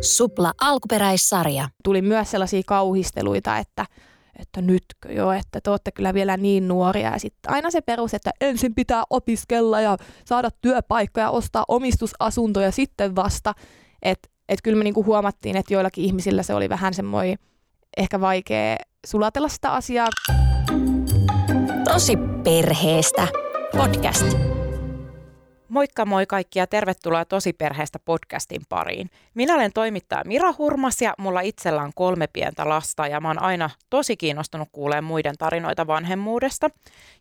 Supla alkuperäissarja. Tuli myös sellaisia kauhisteluita, että että nytkö jo, että te olette kyllä vielä niin nuoria. Ja sitten aina se perus, että ensin pitää opiskella ja saada työpaikkoja, ostaa omistusasuntoja sitten vasta. Että et kyllä me niinku huomattiin, että joillakin ihmisillä se oli vähän semmoinen ehkä vaikea sulatella sitä asiaa. Tosi perheestä podcast. Moikka moi kaikki ja tervetuloa Tosiperheestä podcastin pariin. Minä olen toimittaja Mira Hurmas ja mulla itsellä on kolme pientä lasta ja mä oon aina tosi kiinnostunut kuulemaan muiden tarinoita vanhemmuudesta.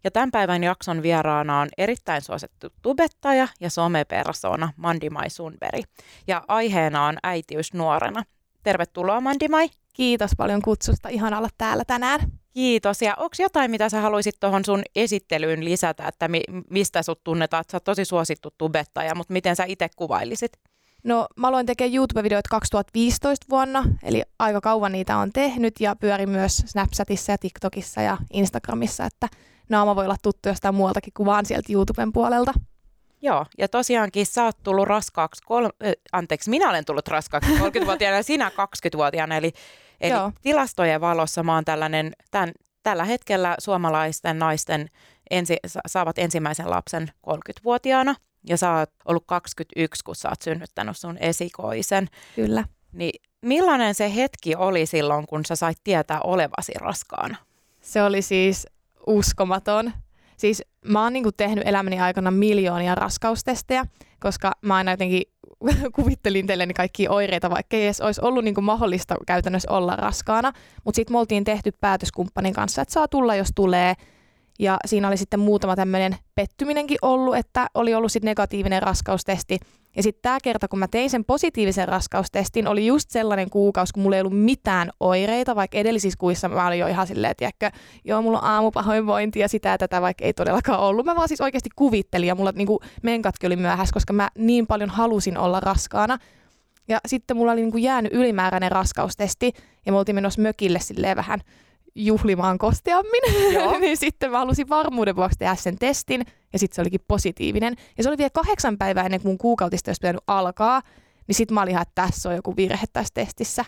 Ja tämän päivän jakson vieraana on erittäin suosittu tubettaja ja somepersona Mandimai Sunberi. Ja aiheena on äitiys nuorena. Tervetuloa Mandimai. Kiitos paljon kutsusta. Ihan olla täällä tänään. Kiitos. Ja onko jotain, mitä sä haluaisit tuohon sun esittelyyn lisätä, että mi- mistä sut tunnetaan? Sä oot tosi suosittu tubettaja, mutta miten sä itse kuvailisit? No mä aloin tekemään YouTube-videoita 2015 vuonna, eli aika kauan niitä on tehnyt ja pyörin myös Snapchatissa ja TikTokissa ja Instagramissa, että naama voi olla tuttu jostain muualtakin kuin vaan sieltä YouTuben puolelta. Joo, ja tosiaankin sä oot tullut raskaaksi, kol- äh, anteeksi, minä olen tullut raskaaksi 30-vuotiaana ja sinä 20-vuotiaana, eli, eli Joo. tilastojen valossa mä oon tällainen, tämän, tällä hetkellä suomalaisten naisten ensi, sa- saavat ensimmäisen lapsen 30-vuotiaana, ja sä oot ollut 21, kun sä oot synnyttänyt sun esikoisen. Kyllä. Niin millainen se hetki oli silloin, kun sä sait tietää olevasi raskaana? Se oli siis uskomaton. Siis mä oon niinku tehnyt elämäni aikana miljoonia raskaustestejä, koska mä aina jotenkin kuvittelin teilleni kaikki oireita, vaikka ei edes olisi ollut niinku mahdollista käytännössä olla raskaana. Mutta sitten me oltiin tehty päätös kumppanin kanssa, että saa tulla, jos tulee. Ja siinä oli sitten muutama tämmöinen pettyminenkin ollut, että oli ollut sitten negatiivinen raskaustesti. Ja sitten tämä kerta, kun mä tein sen positiivisen raskaustestin, oli just sellainen kuukausi, kun mulla ei ollut mitään oireita, vaikka edellisissä kuissa mä olin jo ihan silleen, että joo, mulla on aamupahoinvointi ja sitä ja tätä, vaikka ei todellakaan ollut. Mä vaan siis oikeasti kuvittelin ja mulla niinku menkatkin oli myöhässä, koska mä niin paljon halusin olla raskaana. Ja sitten mulla oli niinku jäänyt ylimääräinen raskaustesti ja me oltiin menossa mökille silleen vähän juhlimaan kosteammin. Niin sitten mä halusin varmuuden vuoksi tehdä sen testin ja sitten se olikin positiivinen. Ja se oli vielä kahdeksan päivää ennen kuin mun kuukautista olisi pitänyt alkaa. Niin sitten mä olin ihan, että tässä on joku virhe tässä testissä.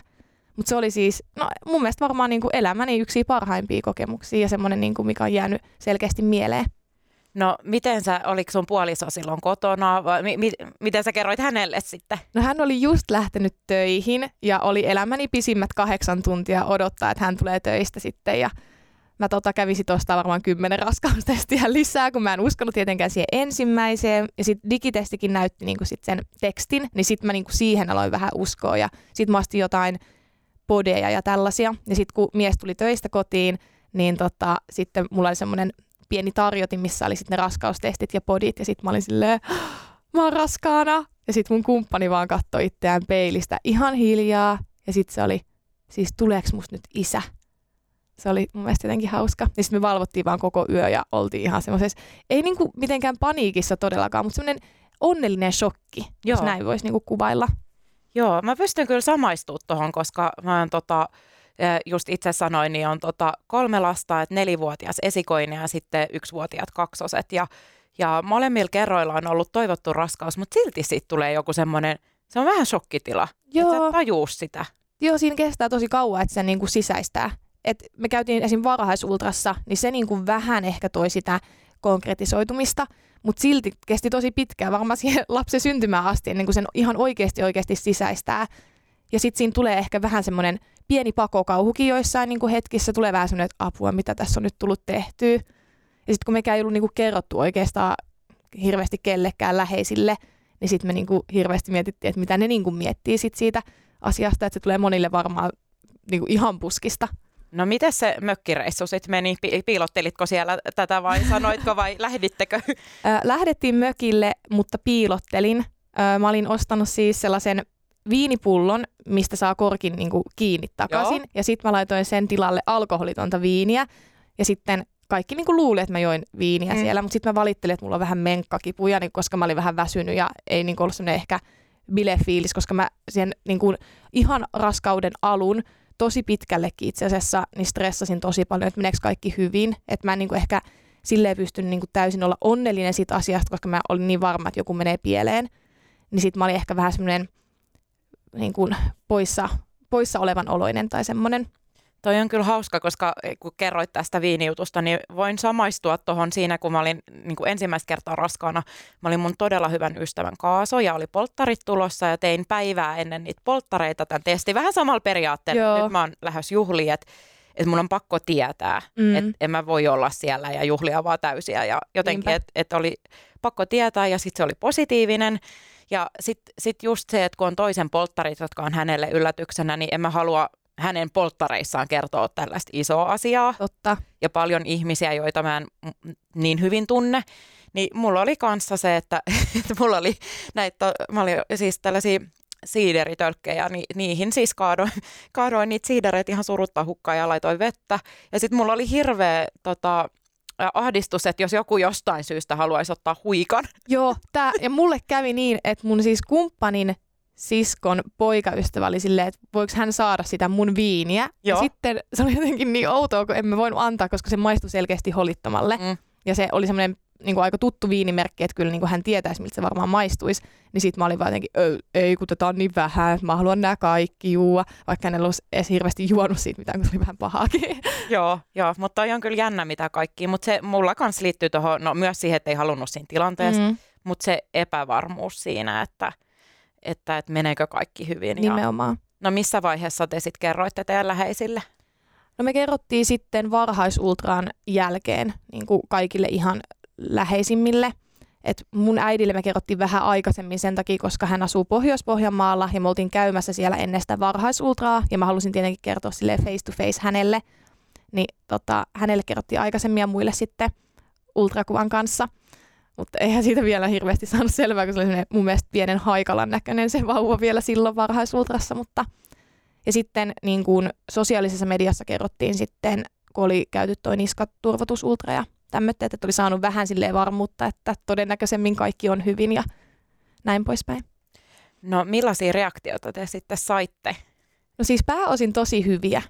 Mutta se oli siis, no mun mielestä varmaan niinku elämäni yksi parhaimpia kokemuksia ja semmoinen, niinku, mikä on jäänyt selkeästi mieleen. No miten sä, oliko sun puoliso silloin kotona, vai mi- mi- miten sä kerroit hänelle sitten? No hän oli just lähtenyt töihin ja oli elämäni pisimmät kahdeksan tuntia odottaa, että hän tulee töistä sitten ja mä tota kävisin tuosta varmaan kymmenen raskaustestiä lisää, kun mä en uskonut tietenkään siihen ensimmäiseen. Ja sitten digitestikin näytti niinku sit sen tekstin, niin sitten mä niinku siihen aloin vähän uskoa ja sitten mä astin jotain podeja ja tällaisia. Ja sitten kun mies tuli töistä kotiin, niin tota, sitten mulla oli semmoinen pieni tarjotin, missä oli sitten ne raskaustestit ja podit ja sitten mä olin silleen, mä oon raskaana. Ja sitten mun kumppani vaan katsoi itseään peilistä ihan hiljaa. Ja sitten se oli, siis tuleeks musta nyt isä? Se oli mun mielestä jotenkin hauska. Ja sitten me valvottiin vaan koko yö ja oltiin ihan semmoisessa, ei niinku mitenkään paniikissa todellakaan, mutta semmoinen onnellinen shokki, Joo. jos näin voisi niinku kuvailla. Joo, mä pystyn kyllä samaistumaan tuohon, koska mä oon tota, just itse sanoin, niin on tota kolme lasta, että nelivuotias esikoinen ja sitten yksivuotiaat kaksoset. Ja, ja molemmilla kerroilla on ollut toivottu raskaus, mutta silti siitä tulee joku semmoinen, se on vähän shokkitila. Että sä Joo. et tajuu sitä. Joo, siinä kestää tosi kauan, että se niinku sisäistää. Et me käytiin esim. varhaisultrassa, niin se niinku vähän ehkä toi sitä konkretisoitumista, mutta silti kesti tosi pitkään, varmaan siihen lapsen syntymään asti, ennen kuin sen ihan oikeasti oikeasti sisäistää. Ja sitten siinä tulee ehkä vähän semmoinen pieni pakokauhukin joissain niinku hetkissä, tulee vähän semmoinen, että apua, mitä tässä on nyt tullut tehtyä. Ja sitten kun mekään ei ollut niinku kerrottu oikeastaan hirveästi kellekään läheisille, niin sitten me niinku hirveästi mietittiin, että mitä ne niinku miettii sit siitä asiasta, että se tulee monille varmaan niinku ihan puskista. No miten se mökkireissu sitten meni? Pi- Piilottelitko siellä tätä vai sanoitko vai lähdittekö? Lähdettiin mökille, mutta piilottelin. Mä olin ostanut siis sellaisen viinipullon, mistä saa korkin niinku kiinni takaisin. Joo. Ja sitten mä laitoin sen tilalle alkoholitonta viiniä. Ja sitten kaikki niinku luuli, että mä join viiniä Mm. siellä, mutta sitten mä valittelin, että mulla on vähän menkkakipuja, niin koska mä olin vähän väsynyt ja ei niinku ollut semmoinen ehkä bilefiilis, koska mä sen niinku ihan raskauden alun tosi pitkällekin itse asiassa niin stressasin tosi paljon, että meneekö kaikki hyvin. Että mä en niinku ehkä silleen pystynyt niinku täysin olla onnellinen siitä asiasta, koska mä olin niin varma, että joku menee pieleen. Niin sitten mä olin ehkä vähän semmoinen niin kuin poissa, poissa olevan oloinen tai semmoinen. Toi on kyllä hauska, koska kun kerroit tästä viinijutusta, niin voin samaistua tuohon siinä, kun mä olin niin kuin ensimmäistä kertaa raskaana. Mä olin mun todella hyvän ystävän kaaso ja oli polttarit tulossa ja tein päivää ennen niitä polttareita tämän testin. Vähän samalla periaatteella. Joo. Nyt mä oon lähes juhliin, että että mun on pakko tietää, Mm. että en mä voi olla siellä ja juhlia vaan täysiä. Ja jotenkin, että et oli pakko tietää ja sitten se oli positiivinen. Ja sitten sit just se, että kun on toisen polttarit, jotka on hänelle yllätyksenä, niin en mä halua hänen polttareissaan kertoa tällaista isoa asiaa Totta. ja paljon ihmisiä, joita mä en niin hyvin tunne, niin mulla oli kanssa se, että, että mulla oli näitä, mä olin siis tällaisia siideritölkkejä, niin niihin siis kaadoin, kaadoin niitä siidereitä ihan surutta hukkaan ja laitoin vettä. Ja sitten mulla oli hirveä tota, ahdistus, että jos joku jostain syystä haluaisi ottaa huikan. Joo, tää, ja mulle kävi niin, että mun siis kumppanin siskon poikaystävä oli silleen, että voiko hän saada sitä mun viiniä. Joo. Ja sitten se oli jotenkin niin outoa, kun emme voinut antaa, koska se maistui selkeästi holittomalle. Mm. Ja se oli semmoinen niin kuin aika tuttu viinimerkki, että kyllä niin kuin hän tietäisi, miltä se varmaan maistuisi. Niin sitten mä olin vaan jotenkin, "Ö, ei kun tätä on niin vähän, että mä haluan nämä kaikki juua, vaikka hän ei olisi edes hirveästi juonut siitä mitään, kun se oli vähän pahaakin. Joo, joo, mutta toi on kyllä jännä mitä kaikki. Mutta se mulla kanssa liittyy tuohon, no myös siihen, että ei halunnut siinä tilanteessa, Mm, mutta se epävarmuus siinä, että, että, että meneekö kaikki hyvin. Ja, nimenomaan. no missä vaiheessa te sitten kerroitte teidän läheisille? No me kerrottiin sitten varhaisultraan jälkeen niin kuin kaikille ihan läheisimmille. Et mun äidille me kerrottiin vähän aikaisemmin sen takia, koska hän asuu Pohjois-Pohjanmaalla ja me oltiin käymässä siellä ennen sitä varhaisultraa ja mä halusin tietenkin kertoa sille face to face hänelle. Niin tota, hänelle kerrottiin aikaisemmin ja muille sitten ultrakuvan kanssa. Mutta eihän siitä vielä hirveästi saanut selvää, kun se oli mun mielestä pienen haikalan näköinen se vauva vielä silloin varhaisultrassa, mutta ja sitten niin kuin sosiaalisessa mediassa kerrottiin sitten, kun oli käyty toi niskaturvotusultra ja tämmöistä, että oli saanut vähän silleen varmuutta, että todennäköisemmin kaikki on hyvin ja näin poispäin. No millaisia reaktioita te sitten saitte? No siis pääosin tosi hyviä.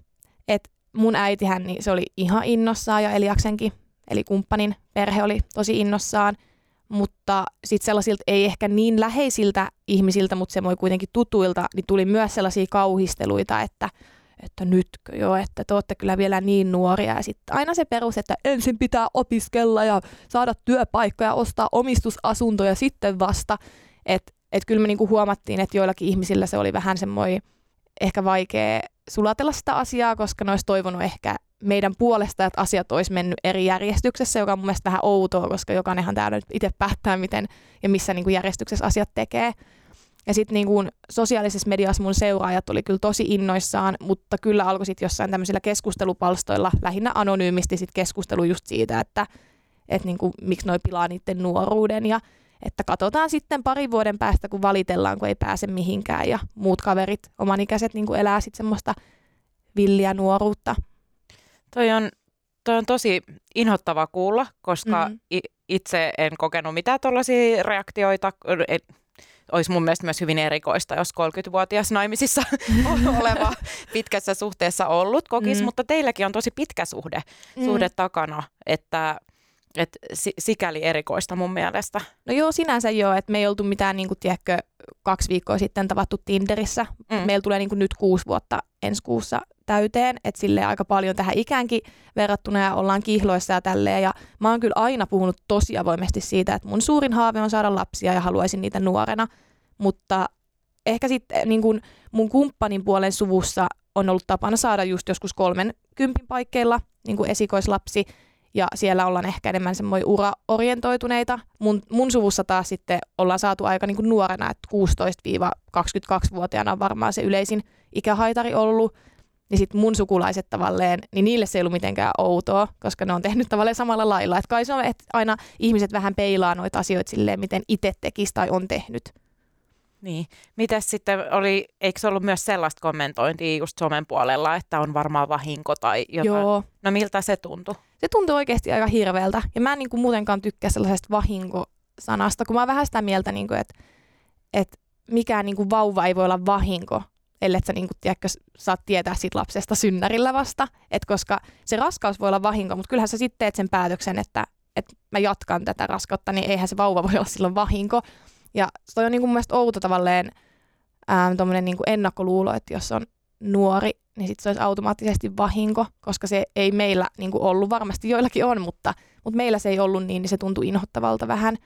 Et mun äitihän, niin se oli ihan innossaan ja Eliaksenkin, eli kumppanin perhe oli tosi innossaan. Mutta sitten sellaisilta ei ehkä niin läheisiltä ihmisiltä, mutta se voi kuitenkin tutuilta, niin tuli myös sellaisia kauhisteluita, että, että nytkö jo, että te olette kyllä vielä niin nuoria. Ja sitten aina se perus, että ensin pitää opiskella ja saada työpaikka ja ostaa omistusasuntoja sitten vasta. Että et kyllä me niinku huomattiin, että joillakin ihmisillä se oli vähän semmoinen ehkä vaikea sulatella sitä asiaa, koska ne olisi toivonut ehkä meidän puolesta, että asiat olisi mennyt eri järjestyksessä, joka on mun mielestä vähän outoa, koska jokainenhan täällä nyt itse päättää, miten ja missä niin kuin järjestyksessä asiat tekee. Ja sitten niin kuin sosiaalisessa mediassa mun seuraajat oli kyllä tosi innoissaan, mutta kyllä alkoi sitten jossain tämmöisillä keskustelupalstoilla, lähinnä anonyymisti sit keskustelu just siitä, että et niin kuin, miksi noi pilaa niiden nuoruuden ja että katsotaan sitten parin vuoden päästä, kun valitellaan, kun ei pääse mihinkään ja muut kaverit, omanikäiset niin kuin elää sitten semmoista villiä nuoruutta. Toi on, toi on tosi inhottava kuulla, koska Mhm. i- itse en kokenut mitään tuollaisia reaktioita. Olisi mun mielestä myös hyvin erikoista, jos 30-vuotias naimisissa oleva pitkässä suhteessa ollut kokis, Mm. mutta teilläkin on tosi pitkä suhde, suhde takana, että et si- sikäli erikoista mun mielestä. No joo, sinänsä joo, että me ei oltu mitään, niin kuin, tiedätkö, kaksi viikkoa sitten tavattu Tinderissä. Mm. Mm. Meillä tulee niin kuin, nyt kuusi vuotta ensi kuussa täyteen, että sille aika paljon tähän ikäänkin verrattuna ja ollaan kihloissa ja tälleen. Ja mä oon kyllä aina puhunut tosi avoimesti siitä, että mun suurin haave on saada lapsia ja haluaisin niitä nuorena. Mutta ehkä sitten niin kuin mun kumppanin puolen suvussa on ollut tapana saada just joskus kolmen kympin paikkeilla niin kuin esikoislapsi ja siellä ollaan ehkä enemmän semmoinen uraorientoituneita. Mun, mun suvussa taas sitten ollaan saatu aika niin kuin nuorena, että 16-22-vuotiaana on varmaan se yleisin ikähaitari ollut. Niin sitten mun sukulaiset tavalleen, niin niille se ei ollut mitenkään outoa, koska ne on tehnyt tavallaan samalla lailla. Että kai se on, että aina ihmiset vähän peilaa noita asioita silleen, miten itse tekisi tai on tehnyt. Niin. Mitäs sitten oli, eikö se ollut myös sellaista kommentointia just somen puolella, että on varmaan vahinko tai jotain? Joo, No miltä se tuntui? Se tuntuu oikeasti aika hirveältä. Ja mä en niin kuin muutenkaan tykkää sellaisesta vahinko-sanasta, kun mä oon vähän sitä mieltä, niin kuin, että, että mikään niin kuin vauva ei voi olla vahinko, ellei sä niin kuin, tiedätkö, saat tietää siitä lapsesta synnärillä vasta. Et koska se raskaus voi olla vahinko, mutta kyllähän sä sitten teet sen päätöksen, että, että mä jatkan tätä raskautta, niin eihän se vauva voi olla silloin vahinko. Ja toi on niin kuin mun mielestä outo tavalleen tuommoinen niin ennakkoluulo, että jos on nuori, niin sitten se olisi automaattisesti vahinko, koska se ei meillä niin kuin ollut, varmasti joillakin on, mutta, mutta meillä se ei ollut niin, niin se tuntui inhottavalta vähän.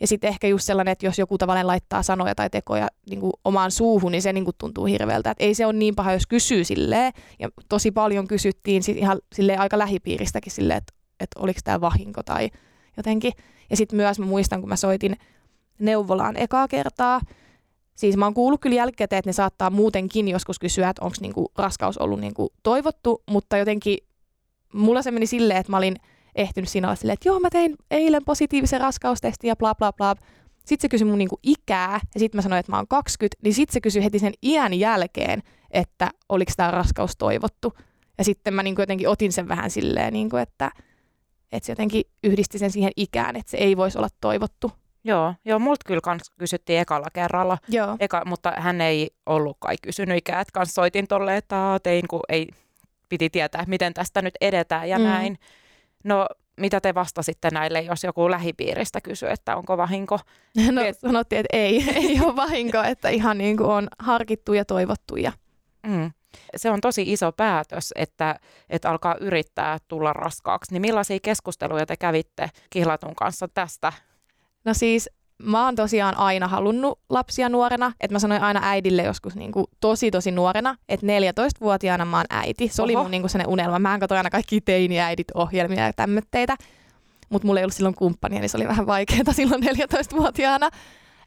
Ja sitten ehkä just sellainen, että jos joku tavallaan laittaa sanoja tai tekoja niin kuin omaan suuhun, niin se niin kuin tuntuu hirveältä. Et ei se ole niin paha, jos kysyy silleen. Ja tosi paljon kysyttiin sit ihan silleen aika lähipiiristäkin silleen, että, että oliko tämä vahinko tai jotenkin. Ja sitten myös mä muistan, kun mä soitin neuvolaan ekaa kertaa, Siis mä oon kuullut kyllä jälkikäteen, että ne saattaa muutenkin joskus kysyä, että onko niinku raskaus ollut niinku toivottu, mutta jotenkin mulla se meni silleen, että mä olin ehtinyt siinä olla silleen, että joo mä tein eilen positiivisen raskaustestin ja bla bla bla. Sitten se kysyi mun niinku ikää ja sitten mä sanoin, että mä oon 20, niin sitten se kysyi heti sen iän jälkeen, että oliko tämä raskaus toivottu. Ja sitten mä niinku jotenkin otin sen vähän silleen, niinku, että, että se jotenkin yhdisti sen siihen ikään, että se ei voisi olla toivottu. Joo, joo multa kyllä kans kysyttiin ekalla kerralla, Joo. Eka, mutta hän ei ollut kai kysynyt ikään, että kans soitin tolle, että tein, kun ei piti tietää, miten tästä nyt edetään ja mm. näin. No, mitä te vastasitte näille, jos joku lähipiiristä kysyy, että onko vahinko? No Et... sanottiin, että ei, ei ole vahinko, että ihan niin kuin on harkittu ja toivottu. Ja... Mm. Se on tosi iso päätös, että, että alkaa yrittää tulla raskaaksi. Niin millaisia keskusteluja te kävitte kihlatun kanssa tästä No siis mä oon tosiaan aina halunnut lapsia nuorena, että mä sanoin aina äidille joskus niin kuin tosi tosi nuorena, että 14-vuotiaana mä oon äiti. Se Oho. oli mun niin kuin sellainen unelma. Mä katsoin aina kaikki teiniäidit ohjelmia ja tämmötteitä, mutta mulla ei ollut silloin kumppania, niin se oli vähän vaikeaa silloin 14-vuotiaana.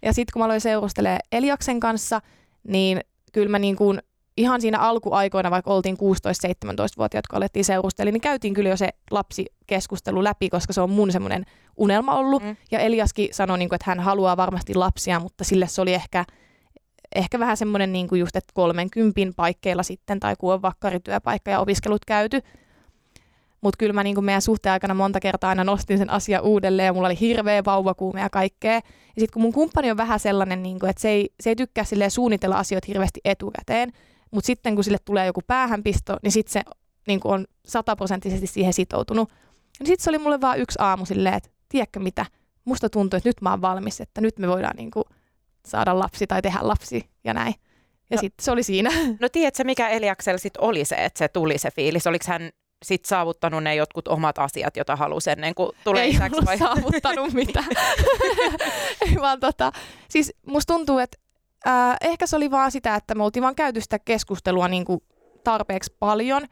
Ja sitten kun mä aloin seurustelemaan Eliaksen kanssa, niin kyllä mä niin kuin ihan siinä alkuaikoina, vaikka oltiin 16-17-vuotiaat, kun alettiin seurustella, niin käytiin kyllä jo se lapsikeskustelu läpi, koska se on mun semmoinen unelma ollut. Mm. Ja Eliaskin sanoi, niin kuin, että hän haluaa varmasti lapsia, mutta sille se oli ehkä, ehkä vähän semmoinen niin kuin just, että 30 paikkeilla sitten, tai kun on vakkarityöpaikka ja opiskelut käyty. Mutta kyllä mä niin kuin meidän suhteen aikana monta kertaa aina nostin sen asia uudelleen ja mulla oli hirveä vauvakuume ja kaikkea. Ja sitten kun mun kumppani on vähän sellainen, niin kuin, että se ei, se ei tykkää suunnitella asioita hirveästi etukäteen, mutta sitten kun sille tulee joku päähänpisto, niin sitten se niin on sataprosenttisesti siihen sitoutunut. Niin sitten se oli mulle vaan yksi aamu silleen, että tiedätkö mitä, musta tuntuu, että nyt mä oon valmis, että nyt me voidaan niin kuin saada lapsi tai tehdä lapsi ja näin. Ja no, sitten se oli siinä. No tiedätkö, mikä Eliaksella sitten oli se, että se tuli se fiilis? Oliko hän sit saavuttanut ne jotkut omat asiat, joita halusi ennen kuin tulee Ei isäksi? Vai? saavuttanut mitään. Ei vaan tota, siis musta tuntuu, että äh, ehkä se oli vaan sitä, että me oltiin vaan käyty sitä keskustelua niin kuin tarpeeksi paljon.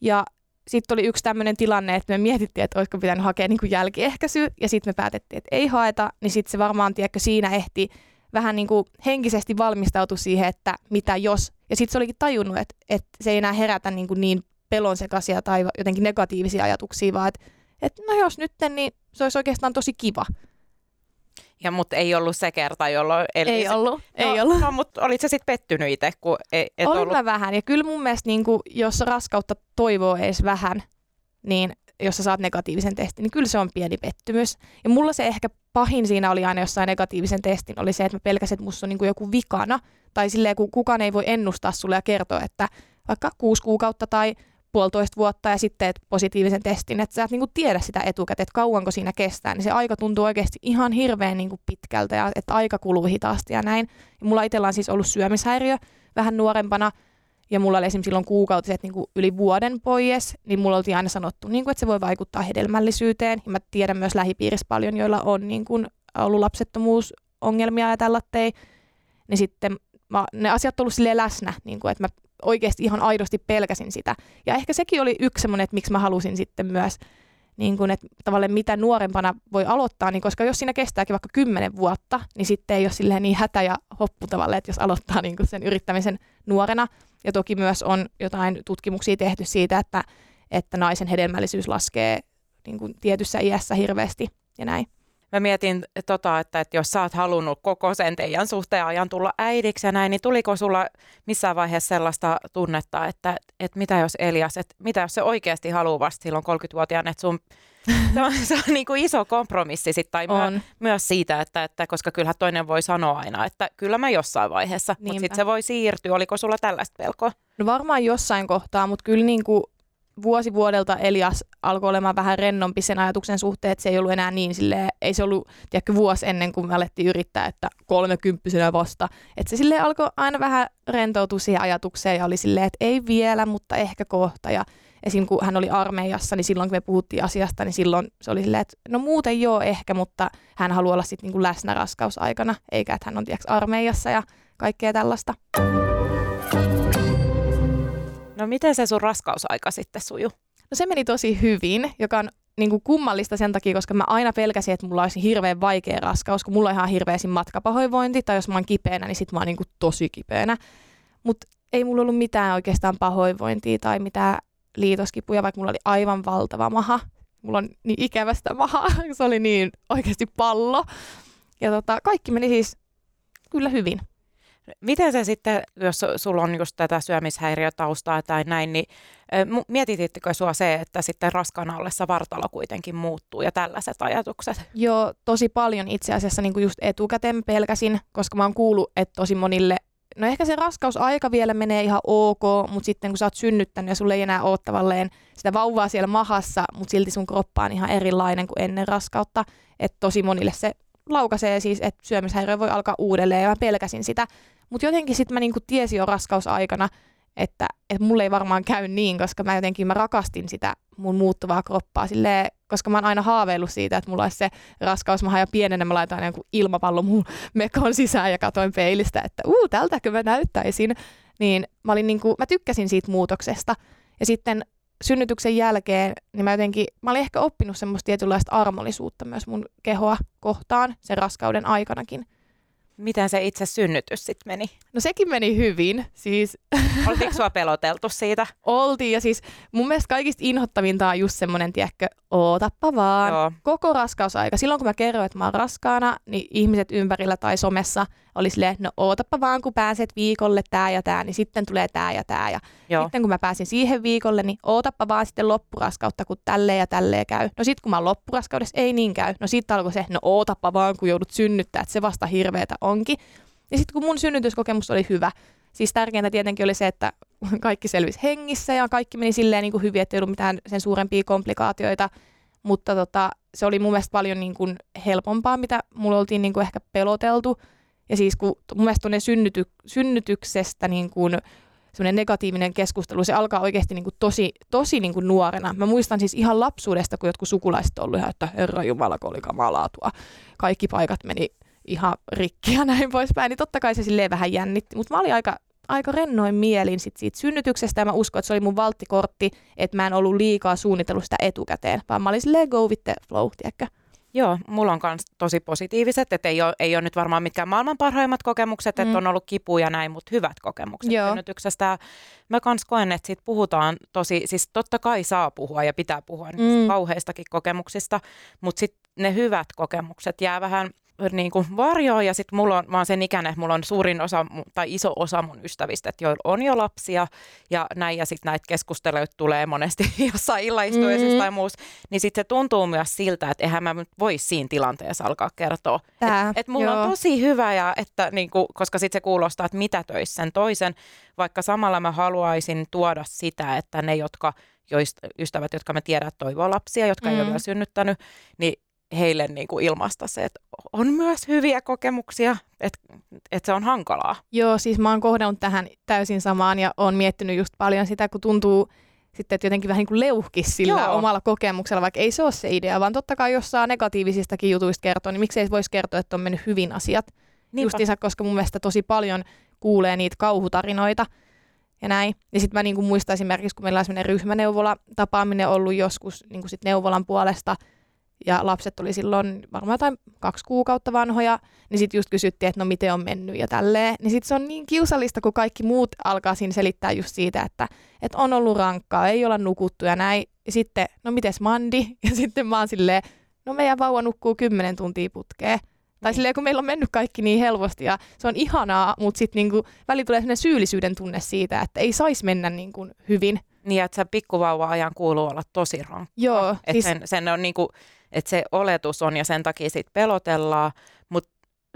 Ja sitten oli yksi tämmöinen tilanne, että me mietittiin, että olisiko pitänyt hakea niin kuin jälkiehkäisy, ja sitten me päätettiin, että ei haeta, niin sitten se varmaan, tiedätkö, siinä ehti vähän niin kuin henkisesti valmistautua siihen, että mitä jos. Ja sitten se olikin tajunnut, että, että se ei enää herätä niin, kuin niin pelonsekaisia tai jotenkin negatiivisia ajatuksia, vaan että, että no jos nyt, niin se olisi oikeastaan tosi kiva. Ja mutta ei ollut se kerta, jolloin... Eli ei ollut, no, ei ollut. No, mutta olit sä sitten pettynyt itse, kun et, et Olin ollut... mä vähän. Ja kyllä mun mielestä, niin kuin, jos raskautta toivoo edes vähän, niin jos sä saat negatiivisen testin, niin kyllä se on pieni pettymys. Ja mulla se ehkä pahin siinä oli aina jossain negatiivisen testin, oli se, että mä pelkäsin, että musta on niin kuin joku vikana. Tai silleen, kun kukaan ei voi ennustaa sulle ja kertoa, että vaikka kuusi kuukautta tai puolitoista vuotta ja sitten teet positiivisen testin, että sä et niinku tiedä sitä etukäteen, että kauanko siinä kestää, niin se aika tuntuu oikeasti ihan hirveän niinku pitkältä ja että aika kuluu hitaasti ja näin. Ja mulla itsellä on siis ollut syömishäiriö vähän nuorempana ja mulla oli esimerkiksi silloin kuukautiset niinku yli vuoden pois, niin mulla oltiin aina sanottu, niinku, että se voi vaikuttaa hedelmällisyyteen. Ja mä tiedän myös lähipiirissä paljon, joilla on niinku, ollut lapsettomuusongelmia ja tällattei. Niin sitten mä, ne asiat on ollut läsnä, niin kuin, että mä oikeasti ihan aidosti pelkäsin sitä. Ja ehkä sekin oli yksi semmoinen, että miksi mä halusin sitten myös, niin kuin, että tavallaan mitä nuorempana voi aloittaa, niin koska jos siinä kestääkin vaikka kymmenen vuotta, niin sitten ei ole silleen niin hätä ja hoppu tavallaan, että jos aloittaa niin sen yrittämisen nuorena. Ja toki myös on jotain tutkimuksia tehty siitä, että, että naisen hedelmällisyys laskee niin kuin tietyssä iässä hirveästi ja näin mä mietin tota, että, että jos sä oot halunnut koko sen teidän suhteen ajan tulla äidiksi ja näin, niin tuliko sulla missään vaiheessa sellaista tunnetta, että, että mitä jos Elias, että mitä jos se oikeasti haluaa vasta silloin 30-vuotiaana, että sun se on, se on niin kuin iso kompromissi sit, tai on. Myö, myös siitä, että, että koska kyllähän toinen voi sanoa aina, että kyllä mä jossain vaiheessa, mutta sitten se voi siirtyä. Oliko sulla tällaista pelkoa? No varmaan jossain kohtaa, mutta kyllä niin kuin vuosi vuodelta Elias alkoi olemaan vähän rennompi sen ajatuksen suhteen, että se ei ollut enää niin silleen, ei se ollut tiedätkö, vuosi ennen kuin me alettiin yrittää, että kolmekymppisenä vasta. Että se silleen alkoi aina vähän rentoutua siihen ajatukseen ja oli silleen, että ei vielä, mutta ehkä kohta. Ja esim. kun hän oli armeijassa, niin silloin kun me puhuttiin asiasta, niin silloin se oli silleen, että no muuten joo ehkä, mutta hän haluaa olla sitten niin läsnä raskausaikana, eikä että hän on tiedätkö, armeijassa ja kaikkea tällaista. No miten se sun raskausaika sitten suju? No se meni tosi hyvin, joka on niin kuin kummallista sen takia, koska mä aina pelkäsin, että mulla olisi hirveän vaikea raskaus, kun mulla on ihan hirveäsin matkapahoinvointi, tai jos mä oon kipeänä, niin sit mä oon niin kuin tosi kipeänä. Mutta ei mulla ollut mitään oikeastaan pahoinvointia tai mitään liitoskipuja, vaikka mulla oli aivan valtava maha. Mulla on niin ikävästä maha, se oli niin oikeasti pallo. Ja tota, kaikki meni siis kyllä hyvin. Miten se sitten, jos sulla on just tätä syömishäiriötaustaa tai näin, niin mietitittekö sua se, että sitten raskaana ollessa vartalo kuitenkin muuttuu ja tällaiset ajatukset? Joo, tosi paljon itse asiassa niin kuin just etukäteen pelkäsin, koska mä oon kuullut, että tosi monille no ehkä se raskausaika vielä menee ihan ok, mutta sitten kun sä oot synnyttänyt ja sulle ei enää ole tavalleen sitä vauvaa siellä mahassa, mutta silti sun kroppa on ihan erilainen kuin ennen raskautta, että tosi monille se laukaisee siis, että syömishäiriö voi alkaa uudelleen ja mä pelkäsin sitä. Mutta jotenkin sitten mä niinku tiesin jo raskausaikana, että, että mulle ei varmaan käy niin, koska mä jotenkin mä rakastin sitä mun muuttuvaa kroppaa silleen, koska mä oon aina haaveillut siitä, että mulla olisi se raskausmaha ja pienenä mä laitan joku ilmapallo mun mekon sisään ja katoin peilistä, että uu, tältäkö mä näyttäisin. Niin mä, olin niin kuin, mä tykkäsin siitä muutoksesta. Ja sitten synnytyksen jälkeen, niin mä jotenkin, mä olin ehkä oppinut semmoista tietynlaista armollisuutta myös mun kehoa kohtaan sen raskauden aikanakin. Miten se itse synnytys sitten meni? No sekin meni hyvin. Siis... Oltiinko sua peloteltu siitä? Oltiin ja siis mun mielestä kaikista inhottavinta on just semmoinen, tiedätkö, ootappa vaan. Joo. Koko raskausaika. Silloin kun mä kerroin, että mä oon raskaana, niin ihmiset ympärillä tai somessa oli silleen, no ootappa vaan kun pääset viikolle tää ja tää, niin sitten tulee tää ja tää. Ja Joo. sitten kun mä pääsin siihen viikolle, niin ootappa vaan sitten loppuraskautta, kun tälleen ja tälleen käy. No sitten kun mä oon loppuraskaudessa, ei niin käy. No sitten alkoi se, no ootappa vaan kun joudut synnyttää, että se vasta hirveetä onkin. Ja sitten kun mun synnytyskokemus oli hyvä, siis tärkeintä tietenkin oli se, että kaikki selvisi hengissä ja kaikki meni silleen niin kuin hyvin, että ei ollut mitään sen suurempia komplikaatioita. Mutta tota, se oli mun mielestä paljon niin kuin helpompaa, mitä mulla oltiin niin kuin ehkä peloteltu. Ja siis kun mun mielestä synnyty, synnytyksestä niin kuin semmoinen negatiivinen keskustelu, se alkaa oikeasti niin kuin tosi, tosi niin kuin nuorena. Mä muistan siis ihan lapsuudesta, kun jotkut sukulaiset on ollut ihan, että herra jumala, kun oli kamalaa tuo. Kaikki paikat meni ihan rikki ja näin poispäin, niin totta kai se silleen vähän jännitti. Mutta mä olin aika, aika rennoin mielin sit siitä synnytyksestä ja mä uskon, että se oli mun valttikortti, että mä en ollut liikaa suunnitellut sitä etukäteen, vaan mä olin silleen go with the flow, tiedäkö? Joo, mulla on myös tosi positiiviset, että ei ole, ei ole nyt varmaan mitkään maailman parhaimmat kokemukset, että mm. on ollut kipuja näin, mutta hyvät kokemukset Joo. synnytyksestä. Mä kans koen, että siitä puhutaan tosi, siis totta kai saa puhua ja pitää puhua mm. kauheistakin kokemuksista, mutta sitten ne hyvät kokemukset jää vähän – niin kuin varjoa ja sitten mulla on, mä oon sen ikäinen, että mulla on suurin osa tai iso osa mun ystävistä, että joilla on jo lapsia ja näin ja sitten näitä keskusteluja tulee monesti jossain illaistuessa mm-hmm. tai muussa, niin sitten se tuntuu myös siltä, että eihän mä voi siinä tilanteessa alkaa kertoa. Että et mulla joo. on tosi hyvä ja että niin kuin, koska sitten se kuulostaa, että mitä töissä sen toisen, vaikka samalla mä haluaisin tuoda sitä, että ne, jotka joista, ystävät, jotka me tiedät toivoo lapsia, jotka mm. ei ole mm. vielä synnyttänyt, niin heille niin kuin ilmaista se, että on myös hyviä kokemuksia, että, että se on hankalaa. Joo, siis mä oon kohdannut tähän täysin samaan ja oon miettinyt just paljon sitä, kun tuntuu sitten, että jotenkin vähän niin kuin leuhkis sillä Joo. omalla kokemuksella, vaikka ei se ole se idea, vaan totta kai jos saa negatiivisistakin jutuista kertoa, niin miksei voisi kertoa, että on mennyt hyvin asiat. Niinpä. Justiinsa, koska mun mielestä tosi paljon kuulee niitä kauhutarinoita ja näin. Ja sitten mä niin kuin muistan esimerkiksi, kun meillä on sellainen ryhmäneuvola tapaaminen ollut joskus niin kuin sit neuvolan puolesta – ja lapset oli silloin varmaan jotain kaksi kuukautta vanhoja, niin sitten just kysyttiin, että no miten on mennyt ja tälleen. Niin sitten se on niin kiusallista, kun kaikki muut alkaa siinä selittää just siitä, että, että on ollut rankkaa, ei olla nukuttu ja näin. Ja sitten, no mites Mandi? Ja sitten mä oon silleen, no meidän vauva nukkuu kymmenen tuntia putkeen. Tai niin. silleen, kun meillä on mennyt kaikki niin helposti ja se on ihanaa, mutta sitten niinku, väli tulee sellainen syyllisyyden tunne siitä, että ei saisi mennä niinku hyvin. Niin, että se pikkuvauva-ajan kuuluu olla tosi rankka. Joo. Että siis... sen, sen on niinku, että se oletus on ja sen takia sitten pelotellaan, mutta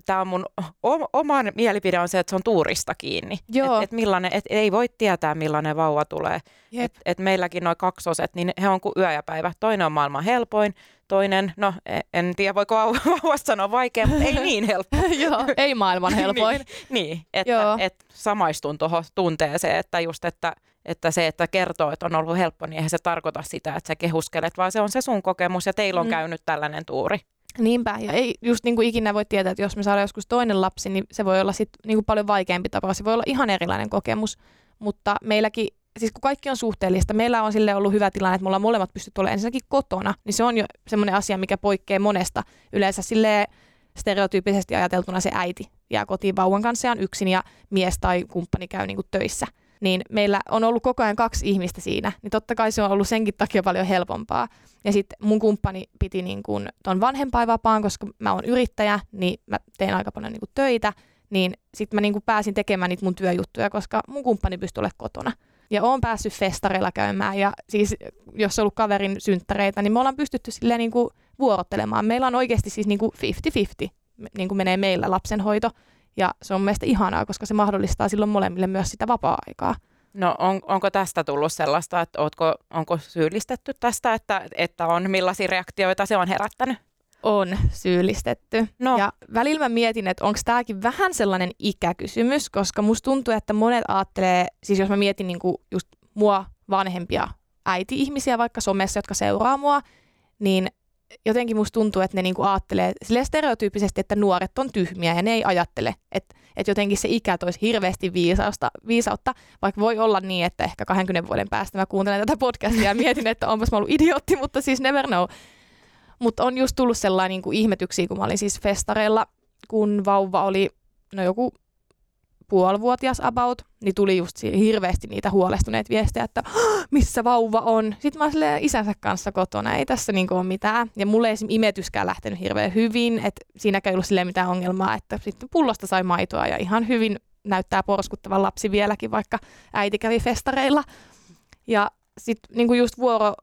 tämä on mun o- oman mielipide on se, että se on tuurista kiinni. Joo. Et, et millainen, et ei voi tietää, millainen vauva tulee. Jep. Et, et meilläkin noin kaksoset, niin he on kuin yö ja päivä. Toinen on maailman helpoin, toinen, no e- en tiedä voiko vau- vauvasta sanoa vaikea, mutta ei niin helppo. Joo, ei maailman helpoin. niin, että Joo. et samaistun tuohon tunteeseen, että just, että, että se, että kertoo, että on ollut helppo, niin eihän se tarkoita sitä, että sä kehuskelet, vaan se on se sun kokemus ja teillä on Mm. käynyt tällainen tuuri. Niinpä, ja ei just niin kuin ikinä voi tietää, että jos me saadaan joskus toinen lapsi, niin se voi olla sit niin kuin paljon vaikeampi tapa. Se voi olla ihan erilainen kokemus, mutta meilläkin, siis kun kaikki on suhteellista, meillä on sille ollut hyvä tilanne, että me ollaan molemmat pystytty olemaan ensinnäkin kotona, niin se on jo semmoinen asia, mikä poikkeaa monesta. Yleensä sille stereotyyppisesti ajateltuna se äiti jää kotiin vauvan kanssa ja on yksin ja mies tai kumppani käy niin kuin töissä. Niin meillä on ollut koko ajan kaksi ihmistä siinä, niin totta kai se on ollut senkin takia paljon helpompaa. Ja sitten mun kumppani piti niin kuin ton vanhempainvapaan, koska mä oon yrittäjä, niin mä teen aika paljon niin kuin töitä, niin sitten mä niin kuin pääsin tekemään niitä mun työjuttuja, koska mun kumppani pystyi olemaan kotona. Ja oon päässyt festareilla käymään ja siis jos on ollut kaverin synttäreitä, niin me ollaan pystytty silleen niin kuin vuorottelemaan. Meillä on oikeasti siis niin kuin 50-50 niin kuin menee meillä lapsenhoito ja se on mielestäni ihanaa, koska se mahdollistaa silloin molemmille myös sitä vapaa-aikaa. No on, onko tästä tullut sellaista, että ootko, onko syyllistetty tästä, että, että on millaisia reaktioita se on herättänyt? on syyllistetty. No. Ja välillä mä mietin, että onko tämäkin vähän sellainen ikäkysymys, koska musta tuntuu, että monet ajattelee, siis jos mä mietin niinku just mua vanhempia äiti-ihmisiä vaikka somessa, jotka seuraa mua, niin jotenkin musta tuntuu, että ne niinku ajattelee silleen stereotyyppisesti, että nuoret on tyhmiä ja ne ei ajattele, että, että jotenkin se ikä toisi hirveästi viisausta, viisautta, vaikka voi olla niin, että ehkä 20 vuoden päästä mä kuuntelen tätä podcastia ja mietin, että onpas mä ollut idiootti, mutta siis never know. Mutta on just tullut sellainen niin kuin ihmetyksiä, kun mä olin siis festareilla, kun vauva oli no joku puolivuotias about, niin tuli just hirveästi niitä huolestuneita viestejä, että "Hah, missä vauva on. Sitten mä olin isänsä kanssa kotona, ei tässä niinku ole mitään. Ja mulle ei imetyskään lähtenyt hirveän hyvin, että siinäkään ei ollut silleen mitään ongelmaa, että sitten pullosta sai maitoa ja ihan hyvin näyttää porskuttavan lapsi vieläkin, vaikka äiti kävi festareilla. Ja sitten niinku just vuoro,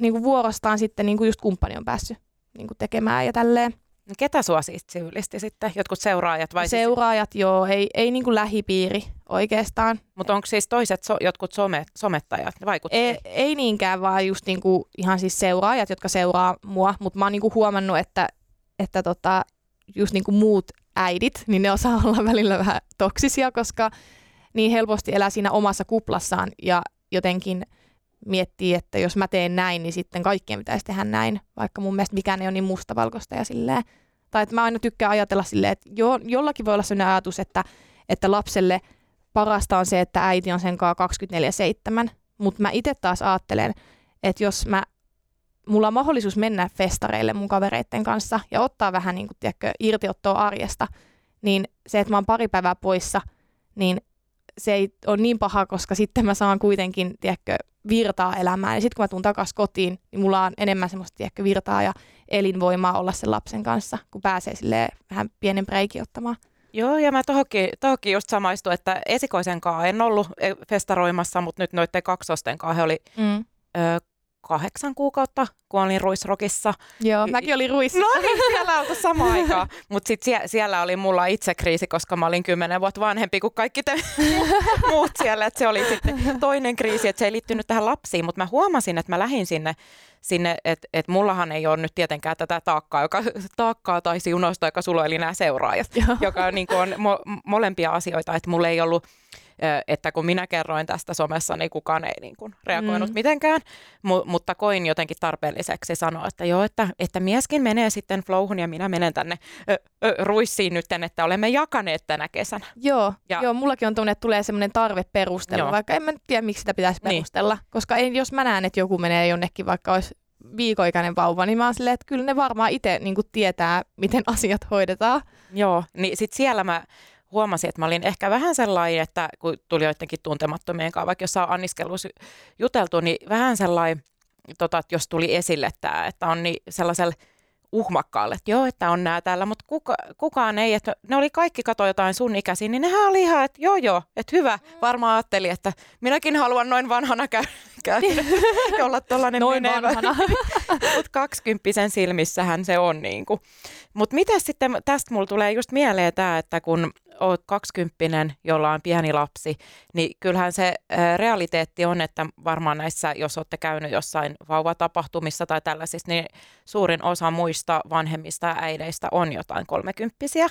niinku vuorostaan sitten niinku just kumppani on päässyt niinku tekemään ja tälleen. No Ketä sua siis syyllisti sitten? Jotkut seuraajat vai? Siis, Seuraajat, joo, ei, ei niinku lähipiiri oikeastaan. mutta onko siis toiset so, jotkut some, somettajat vaikutti? Ei, ei niinkään, vaan just niinku ihan siis seuraajat, jotka seuraa mua, mutta mä oon niinku huomannut, että, että tota, just niinku muut äidit, niin ne osaa olla välillä vähän toksisia, koska niin helposti elää siinä omassa kuplassaan ja jotenkin miettii, että jos mä teen näin, niin sitten kaikkien pitäisi tehdä näin, vaikka mun mielestä mikään ei ole niin mustavalkoista ja silleen. Tai että mä aina tykkään ajatella silleen, että jo, jollakin voi olla sellainen ajatus, että, että lapselle parasta on se, että äiti on sen kanssa 24-7, mutta mä itse taas ajattelen, että jos mä, mulla on mahdollisuus mennä festareille mun kavereiden kanssa ja ottaa vähän niin kuin, tiedätkö, irtiottoa arjesta, niin se, että mä oon pari päivää poissa, niin se ei ole niin paha, koska sitten mä saan kuitenkin, tiedätkö, virtaa elämään. Ja sitten kun mä tuun takaisin kotiin, niin mulla on enemmän semmoista, tiedätkö, virtaa ja elinvoimaa olla sen lapsen kanssa, kun pääsee sille vähän pienen breikin ottamaan. Joo, ja mä tohonkin, tohonkin just samaistuin, että esikoisen kanssa en ollut eh, festaroimassa, mutta nyt noiden kaksosten kanssa he oli Mm. ö, kahdeksan kuukautta, kun olin Ruisrokissa. Joo, mäkin olin ruissa. No niin, siellä oltu samaan aikaan. Mutta sitten sie- siellä oli mulla itse kriisi, koska mä olin kymmenen vuotta vanhempi kuin kaikki te mu- muut siellä. Et se oli sitten toinen kriisi, että se ei liittynyt tähän lapsiin. Mutta mä huomasin, että mä lähdin sinne, sinne että et mullahan ei ole nyt tietenkään tätä taakkaa, joka, taakkaa tai siunausta, joka sulla oli nämä seuraajat, Joo. joka on, niin on mo- molempia asioita. Että mulla ei ollut että kun minä kerroin tästä somessa, niin kukaan ei niin kuin reagoinut Mm. mitenkään, Mu- mutta koin jotenkin tarpeelliseksi sanoa, että joo, että, että mieskin menee sitten flowhun ja minä menen tänne ö, ö, ruissiin nyt, että olemme jakaneet tänä kesänä. Joo, Ja- joo, mullakin on tuonne, että tulee semmoinen tarve perustella, Joo. vaikka en mä tiedä, miksi sitä pitäisi Niin. perustella. Koska ei, jos mä näen, että joku menee jonnekin, vaikka olisi viikoikäinen vauva, niin mä oon silleen, että kyllä ne varmaan itse niin tietää, miten asiat hoidetaan. Joo, niin sitten siellä mä huomasin, että mä olin ehkä vähän sellainen, että kun tuli joidenkin tuntemattomien kanssa, vaikka jossain anniskelussa juteltu, niin vähän sellainen, tota, että jos tuli esille tämä, että on niin sellaisella uhmakkaalle, että joo, että on nämä täällä, mutta kuka, kukaan ei, että ne oli kaikki kato jotain sun ikäisiä, niin nehän oli ihan, että joo joo, että hyvä, varmaan ajatteli, että minäkin haluan noin vanhana käydä, pitkään olla tuollainen Noin menevä. vanhana. Mutta kaksikymppisen silmissähän se on niin kuin. Mutta miten sitten, tästä mulla tulee just mieleen tämä, että kun oot kaksikymppinen, jolla on pieni lapsi, niin kyllähän se ä, realiteetti on, että varmaan näissä, jos olette käynyt jossain vauvatapahtumissa tai tällaisissa, niin suurin osa muista vanhemmista ja äideistä on jotain kolmekymppisiä.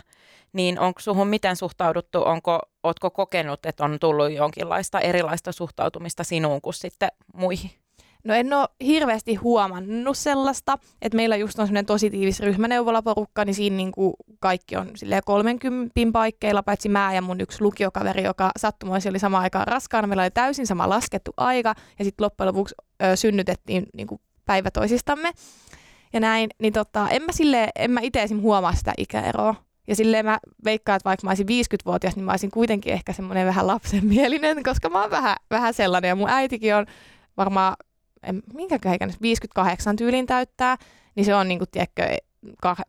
Niin onko suhun miten suhtauduttu, onko, ootko kokenut, että on tullut jonkinlaista erilaista suhtautumista sinuun kuin sitten muihin? No en ole hirveästi huomannut sellaista, että meillä just on semmoinen tosi tiivis ryhmäneuvolapporukka, niin siinä niin kuin kaikki on 30 paikkeilla, paitsi mä ja mun yksi lukiokaveri, joka sattumoisin oli samaan aikaan raskaana. Meillä oli täysin sama laskettu aika ja sitten loppujen lopuksi ö, synnytettiin niin kuin päivä toisistamme. Ja näin, niin tota, en mä, sille, en mä itse esim. huomaa sitä ikäeroa. Ja silleen mä veikkaan, että vaikka mä olisin 50-vuotias, niin mä olisin kuitenkin ehkä semmoinen vähän lapsenmielinen, koska mä oon vähän, vähän sellainen. Ja mun äitikin on varmaan en, minkä ikäinen 58 tyylin täyttää, niin se on niin kuin, tiedätkö,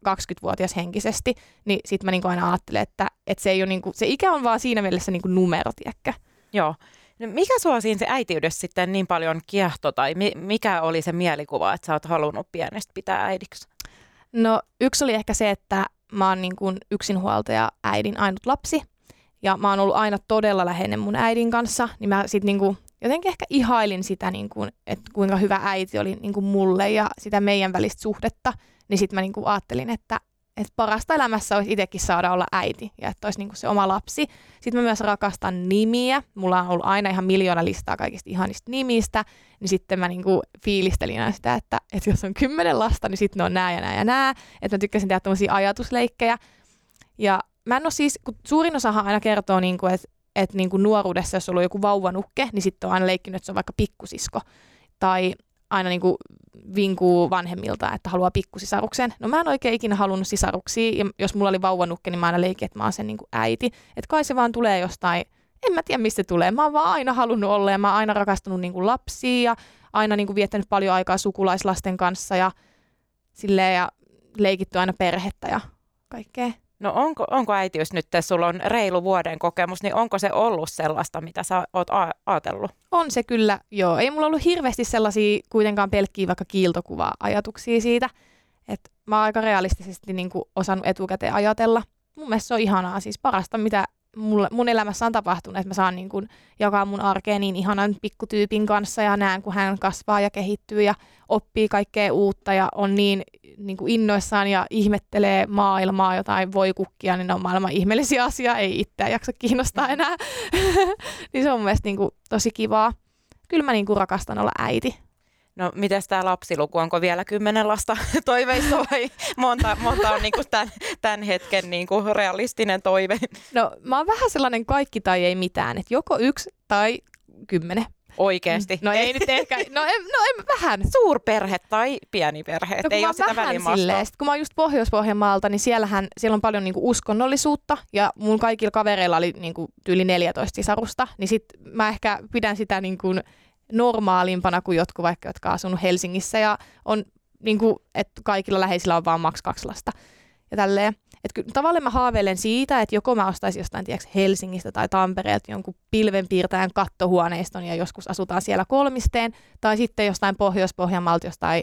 20-vuotias henkisesti, niin sitten mä niin aina ajattelen, että, että se, ei ole, niin kuin, se ikä on vaan siinä mielessä niin kuin numero, tiedätkö? Joo. No mikä sua siinä se äitiydessä sitten niin paljon kiehto tai mi- mikä oli se mielikuva, että sä oot halunnut pienestä pitää äidiksi? No yksi oli ehkä se, että mä oon niin kuin yksinhuoltaja äidin ainut lapsi ja mä oon ollut aina todella läheinen mun äidin kanssa, niin mä sit niin kuin jotenkin ehkä ihailin sitä, niin kuin, että kuinka hyvä äiti oli niin kuin mulle ja sitä meidän välistä suhdetta, niin sitten mä niin kuin ajattelin, että, että parasta elämässä olisi itsekin saada olla äiti ja että olisi niin kuin se oma lapsi. Sitten mä myös rakastan nimiä. Mulla on ollut aina ihan miljoona listaa kaikista ihanista nimistä, niin sitten mä niin kuin fiilistelin aina sitä, että, että jos on kymmenen lasta, niin sitten ne on nää ja nää ja nää. Että mä tykkäsin tehdä tämmöisiä ajatusleikkejä. Ja mä en ole siis, kun suurin osahan aina kertoo, niin kuin, että että niin kuin nuoruudessa, jos on ollut joku vauvanukke, niin sitten on aina leikkinyt, että se on vaikka pikkusisko. Tai aina niin kuin vinkuu vanhemmilta, että haluaa pikkusisaruksen. No mä en oikein ikinä halunnut sisaruksia, ja jos mulla oli vauvanukke, niin mä aina leikin, että mä oon sen niin kuin äiti. Että kai se vaan tulee jostain, en mä tiedä mistä se tulee. Mä oon vaan aina halunnut olla, ja mä oon aina rakastanut niin kuin lapsia, ja aina niin kuin viettänyt paljon aikaa sukulaislasten kanssa, ja silleen, ja leikitty aina perhettä ja kaikkea. No onko, onko äitiys nyt, sulla on reilu vuoden kokemus, niin onko se ollut sellaista, mitä sä oot a- ajatellut? On se kyllä, joo. Ei mulla ollut hirveästi sellaisia kuitenkaan pelkkiä vaikka kiiltokuva-ajatuksia siitä. Että mä oon aika realistisesti niin kuin osannut etukäteen ajatella. Mun mielestä se on ihanaa, siis parasta, mitä mulle, mun elämässä on tapahtunut, että mä saan niin kuin jakaa mun arkeen niin ihanan pikkutyypin kanssa ja näen, kun hän kasvaa ja kehittyy ja oppii kaikkea uutta ja on niin, niin kuin innoissaan ja ihmettelee maailmaa, jotain voi kukkia, niin ne on maailman ihmeellisiä asia, ei itseä jaksa kiinnostaa enää. niin se on mun mielestä niin kuin tosi kivaa. Kyllä mä niin kuin rakastan olla äiti. No miten tämä lapsiluku, onko vielä kymmenen lasta toiveissa vai monta, monta on niinku tämän, tämän hetken niinku realistinen toive? No mä oon vähän sellainen kaikki tai ei mitään, että joko yksi tai kymmenen. Oikeesti? No ei nyt ehkä, no, en, no en, vähän. Suurperhe tai pieni perhe, No, ei ole sitä silleen, sit kun mä oon just Pohjois-Pohjanmaalta, niin siellähän siellä on paljon niinku uskonnollisuutta. Ja mun kaikilla kavereilla oli niinku yli 14 sisarusta, niin sit mä ehkä pidän sitä niinku normaalimpana kuin jotkut vaikka, jotka on asunut Helsingissä. Ja on niinku, että kaikilla läheisillä on vaan maks kaksi lasta ja tälleen. Et kyllä tavallaan mä haaveilen siitä, että joko mä ostaisin jostain tiedätkö, Helsingistä tai Tampereelta jonkun pilvenpiirtäjän kattohuoneiston ja joskus asutaan siellä kolmisteen, tai sitten jostain Pohjois-Pohjanmaalta jostain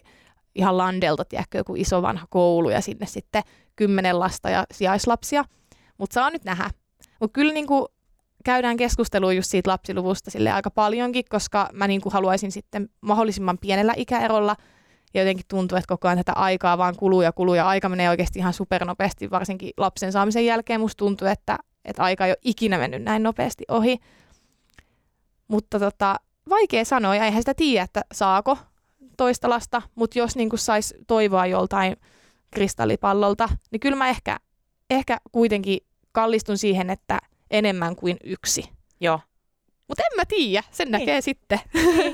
ihan landelta, tiedätkö, joku iso vanha koulu ja sinne sitten kymmenen lasta ja sijaislapsia. Mutta saa nyt nähdä. Mutta kyllä niinku käydään keskustelua just siitä lapsiluvusta sille aika paljonkin, koska mä niinku haluaisin sitten mahdollisimman pienellä ikäerolla ja jotenkin tuntuu, että koko ajan tätä aikaa vaan kuluu ja kuluu ja aika menee oikeasti ihan supernopeasti, varsinkin lapsen saamisen jälkeen musta tuntuu, että, että aika ei ole ikinä mennyt näin nopeasti ohi. Mutta tota, vaikea sanoa ja eihän sitä tiedä, että saako toista lasta, mutta jos niin saisi toivoa joltain kristallipallolta, niin kyllä mä ehkä, ehkä kuitenkin kallistun siihen, että enemmän kuin yksi. Joo. Mutta en mä tiedä, sen Niin. näkee sitten.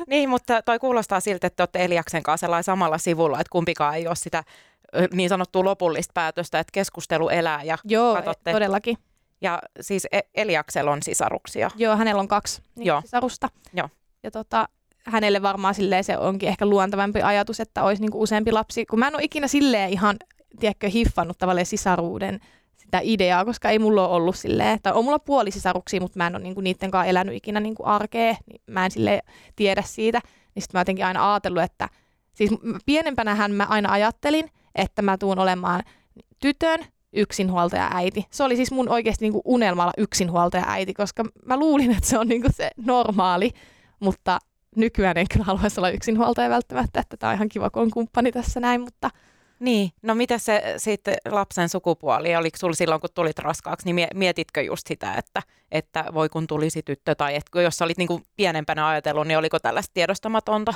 Niin, mutta toi kuulostaa siltä, että te olette Eliaksen kanssa samalla sivulla, että kumpikaan ei ole sitä niin sanottua lopullista päätöstä, että keskustelu elää. Ja, Joo, Katsotte. todellakin. ja siis E- Eliaksella on sisaruksia. Joo, hänellä on kaksi niin Joo. sisarusta. Joo. Ja tota, hänelle varmaan silleen se onkin ehkä luontavampi ajatus, että olisi niinku useampi lapsi. Kun mä en ole ikinä silleen ihan, tiedätkö, hiffannut tavallaan sisaruuden sitä ideaa, koska ei mulla ole ollut silleen, tai on mulla puolisisaruksia, mutta mä en ole niinku niiden kanssa elänyt ikinä niinku arkea, niin mä en sille tiedä siitä. niin sitten mä jotenkin aina ajatellut, että siis pienempänähän mä aina ajattelin, että mä tuun olemaan tytön yksinhuoltaja äiti. Se oli siis mun oikeasti niin kuin unelmalla yksinhuoltaja äiti, koska mä luulin, että se on niin kuin se normaali, mutta nykyään en kyllä haluaisi olla yksinhuoltaja välttämättä, että tämä on ihan kiva, kun on kumppani tässä näin, mutta niin, no mitä se sitten lapsen sukupuoli, oliko sulla silloin kun tulit raskaaksi, niin mietitkö just sitä, että, että voi kun tulisi tyttö tai että jos olit niin kuin pienempänä ajatellut, niin oliko tällaista tiedostamatonta?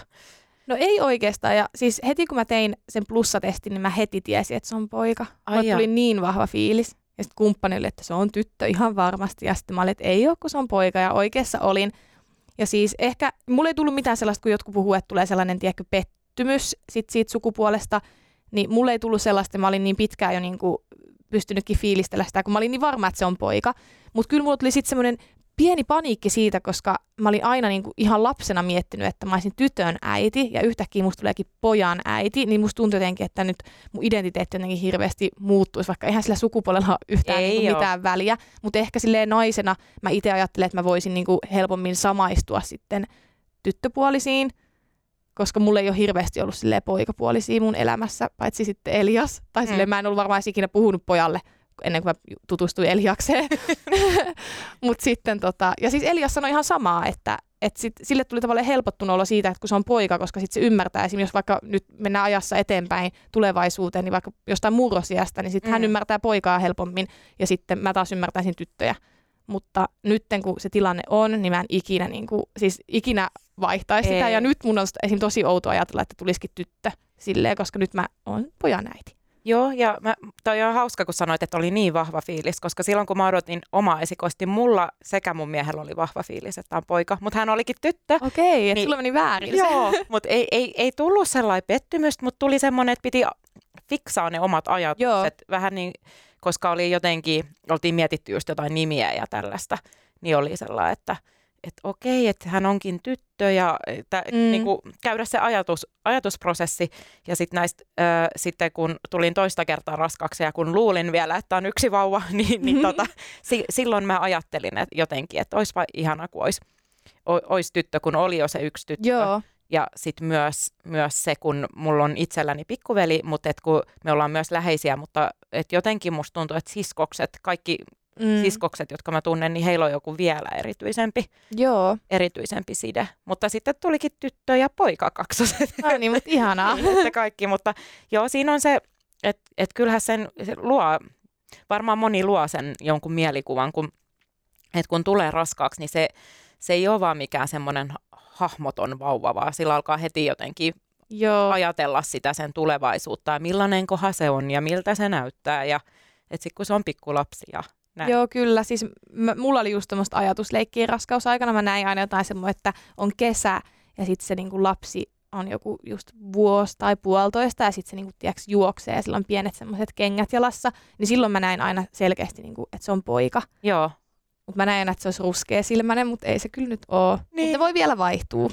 No ei oikeastaan. Ja siis heti kun mä tein sen plussatestin, niin mä heti tiesin, että se on poika. Ai tuli niin vahva fiilis. Ja sitten kumppanille, että se on tyttö ihan varmasti. Ja sitten mä olin, että ei ole, kun se on poika. Ja oikeassa olin. Ja siis ehkä, mulle ei tullut mitään sellaista, kun jotkut puhuu, että tulee sellainen, tiedätkö, pettymys sit siitä sukupuolesta. Niin mulle ei tullut sellaista, mä olin niin pitkään jo niin kuin pystynytkin fiilistellä sitä, kun mä olin niin varma, että se on poika. Mutta kyllä mulla tuli sitten semmoinen pieni paniikki siitä, koska mä olin aina niin kuin ihan lapsena miettinyt, että mä olisin tytön äiti ja yhtäkkiä musta tuleekin pojan äiti, niin musta tuntui jotenkin, että nyt mun identiteetti jotenkin hirveästi muuttuisi, vaikka eihän sillä sukupuolella ole yhtään niin kuin mitään väliä, mutta ehkä silleen naisena mä itse ajattelen, että mä voisin niin kuin helpommin samaistua sitten tyttöpuolisiin, koska mulla ei ole hirveästi ollut silleen poikapuolisia mun elämässä, paitsi sitten Elias, tai silleen mm. mä en ollut varmaan ikinä puhunut pojalle ennen kuin mä tutustuin Eliakseen. Mut sitten tota, ja siis Elias sanoi ihan samaa, että et sit, sille tuli tavallaan helpottunut olla siitä, että kun se on poika, koska sitten se ymmärtää, esimerkiksi jos vaikka nyt mennään ajassa eteenpäin tulevaisuuteen, niin vaikka jostain murrosiasta, niin sitten mm. hän ymmärtää poikaa helpommin ja sitten mä taas ymmärtäisin tyttöjä. Mutta nyt kun se tilanne on, niin mä en ikinä, niin kuin, siis ikinä vaihtaisi Ei. sitä. Ja nyt mun on esim. tosi outo ajatella, että tulisikin tyttö silleen, koska nyt mä oon pojan äiti. Joo, ja mä, toi on hauska, kun sanoit, että oli niin vahva fiilis, koska silloin kun mä odotin omaa esikoisti, mulla sekä mun miehellä oli vahva fiilis, että on poika, mutta hän olikin tyttö. Okei, niin, että sulla meni väärin. Joo, mutta ei, ei, ei tullut sellainen pettymystä, mutta tuli semmoinen, että piti fiksaa ne omat ajatukset. Joo. Vähän niin, koska oli jotenkin, oltiin mietitty just jotain nimiä ja tällaista, niin oli sellainen, että – että okei, että hän onkin tyttö ja että, mm. niin kuin, käydä se ajatus, ajatusprosessi. Ja sitten näistä, äh, sitten kun tulin toista kertaa raskaaksi ja kun luulin vielä, että on yksi vauva, niin, niin tota, si, silloin mä ajattelin että jotenkin, että olisipa ihana, kun olisi, olisi tyttö, kun oli jo se yksi tyttö. Joo. Ja sitten myös, myös se, kun mulla on itselläni pikkuveli, mutta et kun me ollaan myös läheisiä, mutta et jotenkin musta tuntuu, että siskokset, kaikki mm. siskokset, jotka mä tunnen, niin heillä on joku vielä erityisempi, Joo. erityisempi side. Mutta sitten tulikin tyttö ja poika kaksoset. No niin, mutta ihanaa. että kaikki, mutta joo, siinä on se, että et kyllähän sen se luo, varmaan moni luo sen jonkun mielikuvan, kun, että kun tulee raskaaksi, niin se, se ei ole vaan mikään semmoinen hahmoton vauva, vaan sillä alkaa heti jotenkin Joo. ajatella sitä sen tulevaisuutta ja millainen koha se on ja miltä se näyttää. Ja että sitten kun se on pikkulapsi ja näin. Joo, kyllä. Siis m- mulla oli just tämmöistä ajatusleikkiä raskausaikana. Mä näin aina jotain semmoista, että on kesä ja sitten se niinku lapsi on joku just vuosi tai puolitoista ja sitten se niinku, tiiäks, juoksee ja sillä on pienet semmoiset kengät jalassa, niin silloin mä näin aina selkeästi, niinku, että se on poika. Joo. Mutta mä näin, että se olisi ruskea silmäinen, mutta ei se kyllä nyt ole. Niin. Mutta voi vielä vaihtua.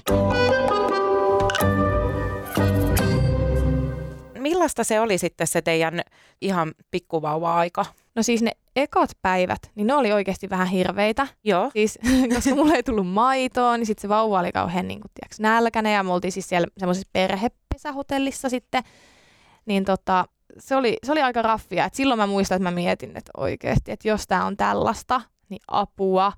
Millaista se oli sitten se teidän ihan pikkuvauva-aika? No siis ne ekat päivät, niin ne oli oikeasti vähän hirveitä. Joo. Siis, koska mulla ei tullut maitoa, niin sitten se vauva oli kauhean niin kuin, tiiäks, nälkäinen ja me oltiin siis siellä semmoisessa perhepesähotellissa sitten. Niin tota, se oli, se oli aika raffia. Et silloin mä muistan, että mä mietin, että oikeasti, että jos tämä on tällaista, niin apua.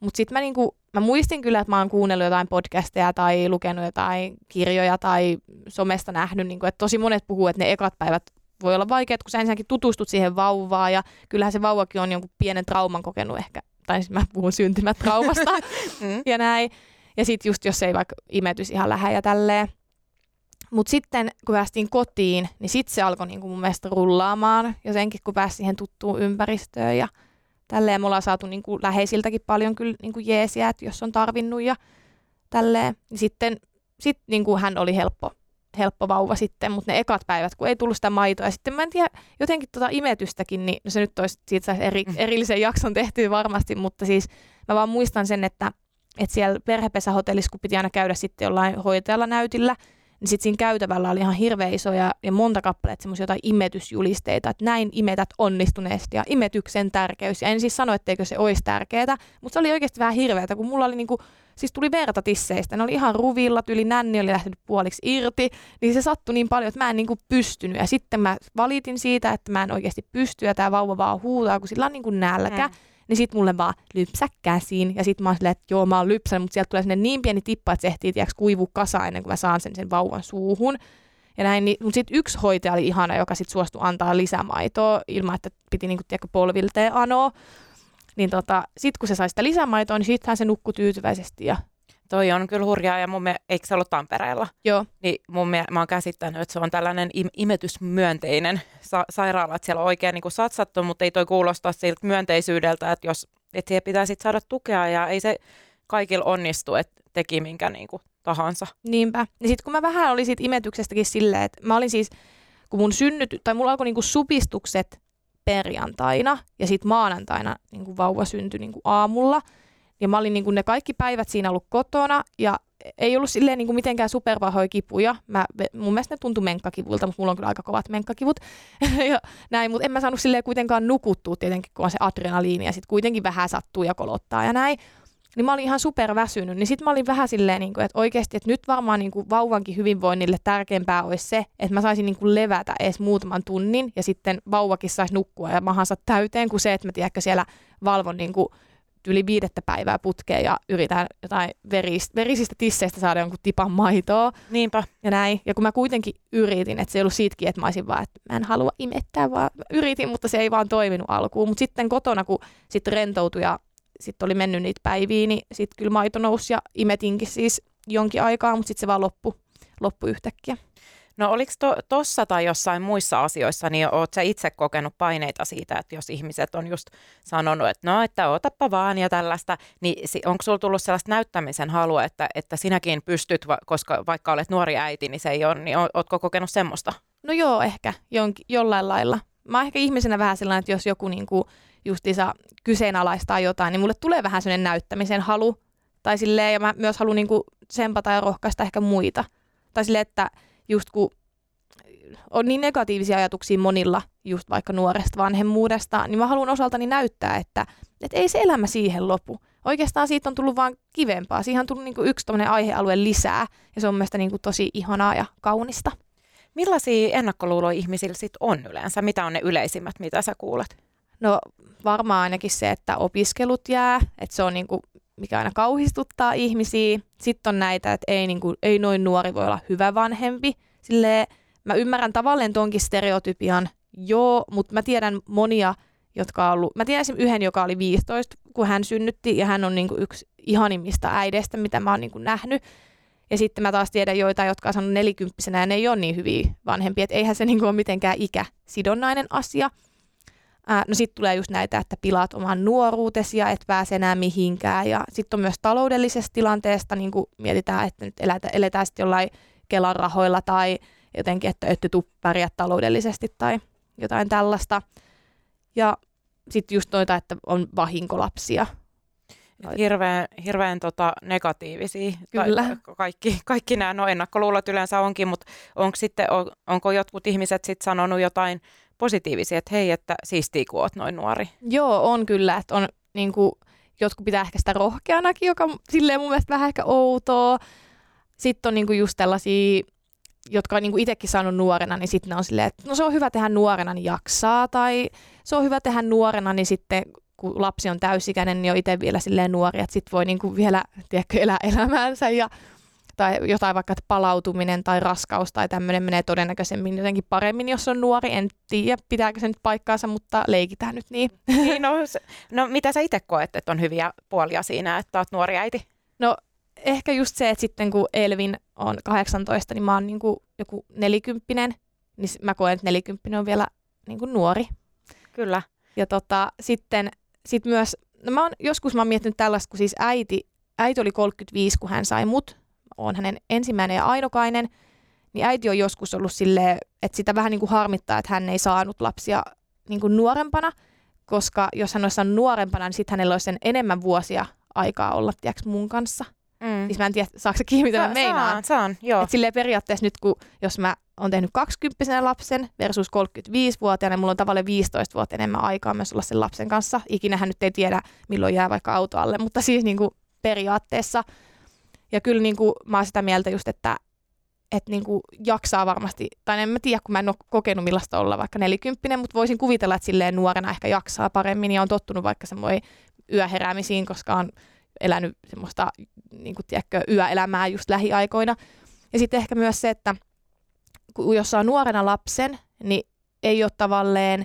Mutta sitten mä, niinku, mä muistin kyllä, että mä oon kuunnellut jotain podcasteja tai lukenut jotain kirjoja tai somesta nähnyt, niinku, että tosi monet puhuu, että ne ekat päivät voi olla vaikeaa, kun sä ensinnäkin tutustut siihen vauvaan ja kyllähän se vauvakin on jonkun pienen trauman kokenut ehkä, tai siis mä puhun syntymätraumasta mm. ja näin. Ja sitten just jos ei vaikka imetys ihan lähde ja tälleen. Mutta sitten kun päästiin kotiin, niin sitten se alkoi niinku mun mielestä rullaamaan jotenkin, kun pääsi siihen tuttuun ympäristöön ja tälleen. Me ollaan saatu niinku läheisiltäkin paljon kyllä niinku jeesiä, että jos on tarvinnut ja tälleen. Niin sitten sit niinku hän oli helppo helppo vauva sitten, mutta ne ekat päivät, kun ei tullut sitä maitoa. Ja sitten mä en tiedä, jotenkin tota imetystäkin, niin no se nyt olisi, siitä saisi eri, mm. erillisen jakson tehty varmasti, mutta siis mä vaan muistan sen, että, että siellä perhepesähotellissa, kun piti aina käydä sitten jollain hoitajalla näytillä, niin sitten siinä käytävällä oli ihan hirveän isoja ja monta kappaletta semmoisia jotain imetysjulisteita, että näin imetät onnistuneesti ja imetyksen tärkeys. Ja en siis sano, etteikö se olisi tärkeää, mutta se oli oikeasti vähän hirveätä, kun mulla oli niinku, siis tuli verta tisseistä. Ne oli ihan ruvilla, yli nänni oli lähtenyt puoliksi irti, niin se sattui niin paljon, että mä en niinku pystynyt. Ja sitten mä valitin siitä, että mä en oikeasti pysty ja tämä vauva vaan huutaa, kun sillä on niinku nälkä. Mm niin sit mulle vaan lypsä käsiin. Ja sit mä oon silleen, että joo, mä oon lypsänyt, mutta sieltä tulee sinne niin pieni tippa, että se ehtii tiiäks, kuivu kasa ennen kuin mä saan sen, sen vauvan suuhun. Ja näin, niin, mutta sitten yksi hoitaja oli ihana, joka sitten suostui antaa lisämaitoa ilman, että piti niinku, tiedätkö, polvilteen anoa. Niin tota, sitten kun se sai sitä lisämaitoa, niin sittenhän se nukkui tyytyväisesti ja Toi on kyllä hurjaa ja mun mielestä, eikö se ollut Tampereella? Joo. Niin mun mielestä, mä oon käsittänyt, että se on tällainen im- imetysmyönteinen sa- sairaala, että siellä on oikein niin kuin satsattu, mutta ei toi kuulosta siltä myönteisyydeltä, että jos että siihen pitää sit saada tukea ja ei se kaikilla onnistu, että teki minkä niin kuin tahansa. Niinpä. Ja sitten kun mä vähän olin siitä imetyksestäkin silleen, että mä olin siis, kun mun synnyt, tai mulla alkoi niinku supistukset perjantaina ja sitten maanantaina niinku vauva syntyi niinku aamulla – ja mä olin niin kuin ne kaikki päivät siinä ollut kotona ja ei ollut silleen niin kuin mitenkään supervahoja kipuja. Mä, mun mielestä ne tuntui menkkakivuilta, mutta mulla on kyllä aika kovat menkkakivut. ja näin, mutta en mä saanut silleen kuitenkaan nukuttua tietenkin, kun on se adrenaliini ja sitten kuitenkin vähän sattuu ja kolottaa ja näin. Niin mä olin ihan super väsynyt. Niin sitten mä olin vähän silleen, niin kuin, että oikeasti, että nyt varmaan niin kuin vauvankin hyvinvoinnille tärkeämpää olisi se, että mä saisin niin kuin levätä edes muutaman tunnin ja sitten vauvakin saisi nukkua ja mahansa täyteen, kuin se, että mä tiedätkö siellä valvon niin kuin yli viidettä päivää putkeen ja yritän jotain verist, verisistä tisseistä saada jonkun tipan maitoa. Niinpä. Ja näin. Ja kun mä kuitenkin yritin, että se ei ollut siitäkin, että mä olisin vaan, että mä en halua imettää, vaan yritin, mutta se ei vaan toiminut alkuun. Mutta sitten kotona, kun sitten rentoutui ja sitten oli mennyt niitä päiviä, niin sitten kyllä maito nousi ja imetinkin siis jonkin aikaa, mutta sitten se vaan loppu, loppu yhtäkkiä. No oliko to, tai jossain muissa asioissa, niin oot sä itse kokenut paineita siitä, että jos ihmiset on just sanonut, että no, että otappa vaan ja tällaista, niin onko sulla tullut sellaista näyttämisen halua, että, että sinäkin pystyt, koska vaikka olet nuori äiti, niin se ei ole, niin ootko kokenut semmoista? No joo, ehkä jonkin, jollain lailla. Mä oon ehkä ihmisenä vähän sellainen, että jos joku niinku justiinsa kyseenalaistaa jotain, niin mulle tulee vähän sellainen näyttämisen halu. Tai silleen, ja mä myös haluan niinku sempata ja rohkaista ehkä muita. Tai silleen, että just kun on niin negatiivisia ajatuksia monilla just vaikka nuoresta vanhemmuudesta, niin mä haluan osaltani näyttää, että, että ei se elämä siihen lopu. Oikeastaan siitä on tullut vaan kivempaa. Siihen on tullut niin kuin yksi aihealue lisää, ja se on mielestäni niin kuin tosi ihanaa ja kaunista. Millaisia ennakkoluuloja ihmisillä sit on yleensä? Mitä on ne yleisimmät, mitä sä kuulet? No varmaan ainakin se, että opiskelut jää, että se on niin kuin, mikä aina kauhistuttaa ihmisiä. Sitten on näitä, että ei, niin kuin, ei noin nuori voi olla hyvä vanhempi. Silleen, mä ymmärrän tavallaan tonkin stereotypian, joo, mutta mä tiedän monia, jotka on ollut, mä tiedän yhden, joka oli 15, kun hän synnytti, ja hän on niin kuin yksi ihanimmista äideistä, mitä mä oon niin kuin nähnyt. Ja sitten mä taas tiedän joita, jotka on sanonut nelikymppisenä, ja ne ei ole niin hyviä vanhempia, että eihän se niin kuin ole mitenkään ikäsidonnainen asia. Ää, no sitten tulee just näitä, että pilaat oman nuoruutesi ja et pääse enää mihinkään. Ja sitten on myös taloudellisesta tilanteesta, niin kuin mietitään, että nyt eletään, eletään sitten jollain Kelan rahoilla tai jotenkin, että ette tuu pärjää taloudellisesti tai jotain tällaista. Ja sitten just noita, että on vahinkolapsia. Hirveän, hirveän tota negatiivisia. Kyllä. Tai kaikki, kaikki nämä no ennakkoluulot yleensä onkin, mutta onko, sitten, on, onko jotkut ihmiset sitten sanonut jotain positiivisia, että hei, että siistiä kun oot noin nuori? Joo, on kyllä. Että on, niin kuin, jotkut pitää ehkä sitä rohkeanakin, joka silleen mun mielestä vähän ehkä outoa. Sitten on niin kuin just tällaisia jotka on niin itsekin saanut nuorena, niin sitten ne on silleen, että no se on hyvä tehdä nuorena, niin jaksaa, tai se on hyvä tehdä nuorena, niin sitten kun lapsi on täysikäinen, niin on itse vielä silleen nuori, että sitten voi niin kuin vielä tiedätkö, elää elämäänsä ja tai jotain vaikka, että palautuminen tai raskaus tai tämmöinen menee todennäköisemmin jotenkin paremmin, jos on nuori. En tiedä, pitääkö se nyt paikkaansa, mutta leikitään nyt niin. niin no, no mitä sä itse koet, että on hyviä puolia siinä, että oot nuori äiti? No ehkä just se, että sitten kun Elvin on 18, niin mä oon niin kuin joku nelikymppinen, niin mä koen, että nelikymppinen on vielä niin kuin nuori. Kyllä. Ja tota, sitten sit myös, no mä oon, joskus mä oon miettinyt tällaista, kun siis äiti, äiti oli 35, kun hän sai mut, on hänen ensimmäinen ja ainokainen, niin äiti on joskus ollut silleen, että sitä vähän niin kuin harmittaa, että hän ei saanut lapsia niin kuin nuorempana, koska jos hän olisi saanut nuorempana, niin sitten hänellä olisi sen enemmän vuosia aikaa olla tiiäks, mun kanssa – Mm. Siis mä en tiedä, saako se kiinni, mitä mä Sa- meinaan. Saan, saan, joo. Et silleen periaatteessa nyt, kun jos mä oon tehnyt 20 lapsen versus 35-vuotiaana, niin mulla on tavallaan 15 vuotta enemmän aikaa myös olla sen lapsen kanssa. Ikinähän nyt ei tiedä, milloin jää vaikka auto alle, mutta siis niin kuin periaatteessa. Ja kyllä niin kuin mä oon sitä mieltä just, että että niin kuin jaksaa varmasti, tai en mä tiedä, kun mä en ole kokenut millaista olla vaikka nelikymppinen, mutta voisin kuvitella, että silleen nuorena ehkä jaksaa paremmin ja on tottunut vaikka semmoinen yöheräämisiin, koska on elänyt semmoista niin kuin, tiedätkö, yöelämää just lähiaikoina. Ja sitten ehkä myös se, että kun jos saa nuorena lapsen, niin ei ole tavalleen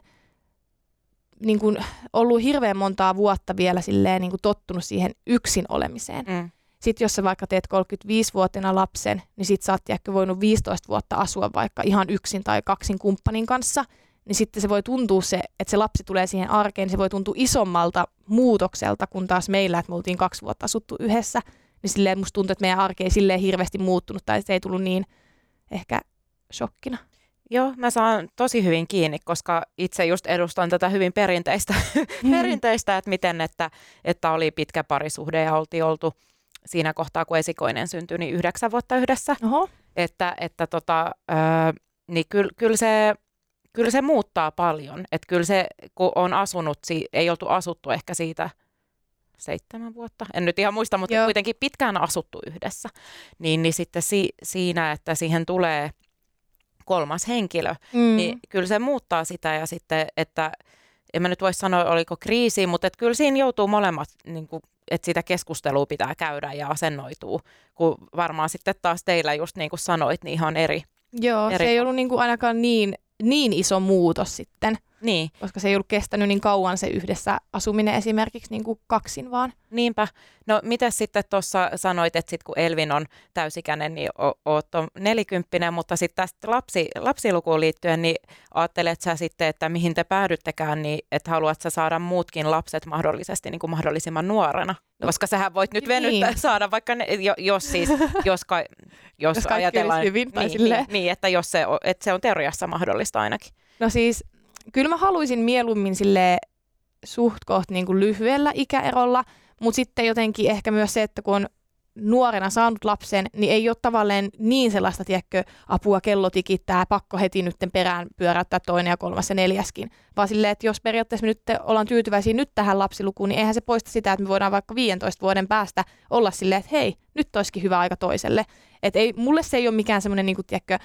niin kuin, ollut hirveän montaa vuotta vielä silleen, niin kuin tottunut siihen yksin olemiseen. Mm. Sitten jos sä vaikka teet 35-vuotiaana lapsen, niin sit sä oot tiedätkö, voinut 15 vuotta asua vaikka ihan yksin tai kaksin kumppanin kanssa, niin sitten se voi tuntua se, että se lapsi tulee siihen arkeen, se voi tuntua isommalta muutokselta kuin taas meillä, että me oltiin kaksi vuotta asuttu yhdessä, niin silleen musta tuntuu, että meidän arke ei silleen hirveästi muuttunut tai se ei tullut niin ehkä shokkina. Joo, mä saan tosi hyvin kiinni, koska itse just edustan tätä hyvin perinteistä, perinteistä että miten, että, että oli pitkä parisuhde ja oltiin oltu siinä kohtaa, kun esikoinen syntyi, niin yhdeksän vuotta yhdessä. Oho. Että, että tota, öö, niin kyllä, kyllä, se, kyllä se muuttaa paljon. Että kyllä se, kun on asunut, si- ei oltu asuttu ehkä siitä seitsemän vuotta, en nyt ihan muista, mutta. Joo. kuitenkin pitkään asuttu yhdessä, niin, niin sitten si- siinä, että siihen tulee kolmas henkilö, Mm. niin kyllä se muuttaa sitä ja sitten, että en mä nyt voi sanoa, oliko kriisi, mutta että kyllä siinä joutuu molemmat, niin kuin, että sitä keskustelua pitää käydä ja asennoituu, kun varmaan sitten taas teillä just niin kuin sanoit, niin ihan eri. Joo, se eri- ei ollut niinku ainakaan niin, niin iso muutos sitten, Niin, koska se ei ollut kestänyt niin kauan se yhdessä asuminen esimerkiksi niinku kaksin vaan. niinpä. No mitä sitten tuossa sanoit, että sit kun Elvin on täysikäinen, niin o- oot on nelikymppinen, mutta sitten tästä lapsi, lapsilukuun liittyen, niin ajattelet sä sitten, että mihin te päädyttekään, niin että haluat sä saada muutkin lapset mahdollisesti niin kuin mahdollisimman nuorena? No, Koska sähän voit nyt niin. venyttää, saada vaikka, ne, jo, jos siis, jos, ka, jos, Jos ajatellaan, hyvin niin, niin, niin, että jos se, että se on teoriassa mahdollista ainakin. No siis, kyllä mä haluaisin mieluummin sille suht koht niin kuin lyhyellä ikäerolla, mutta sitten jotenkin ehkä myös se, että kun on nuorena saanut lapsen, niin ei ole tavallaan niin sellaista, tiedätkö, apua kello tikittää, pakko heti nyt perään pyöräyttää toinen ja kolmas ja neljäskin. Vaan silleen, että jos periaatteessa me nyt ollaan tyytyväisiä nyt tähän lapsilukuun, niin eihän se poista sitä, että me voidaan vaikka 15 vuoden päästä olla silleen, että hei, nyt olisikin hyvä aika toiselle. Et ei, mulle se ei ole mikään semmoinen, niin kuin, tiedätkö,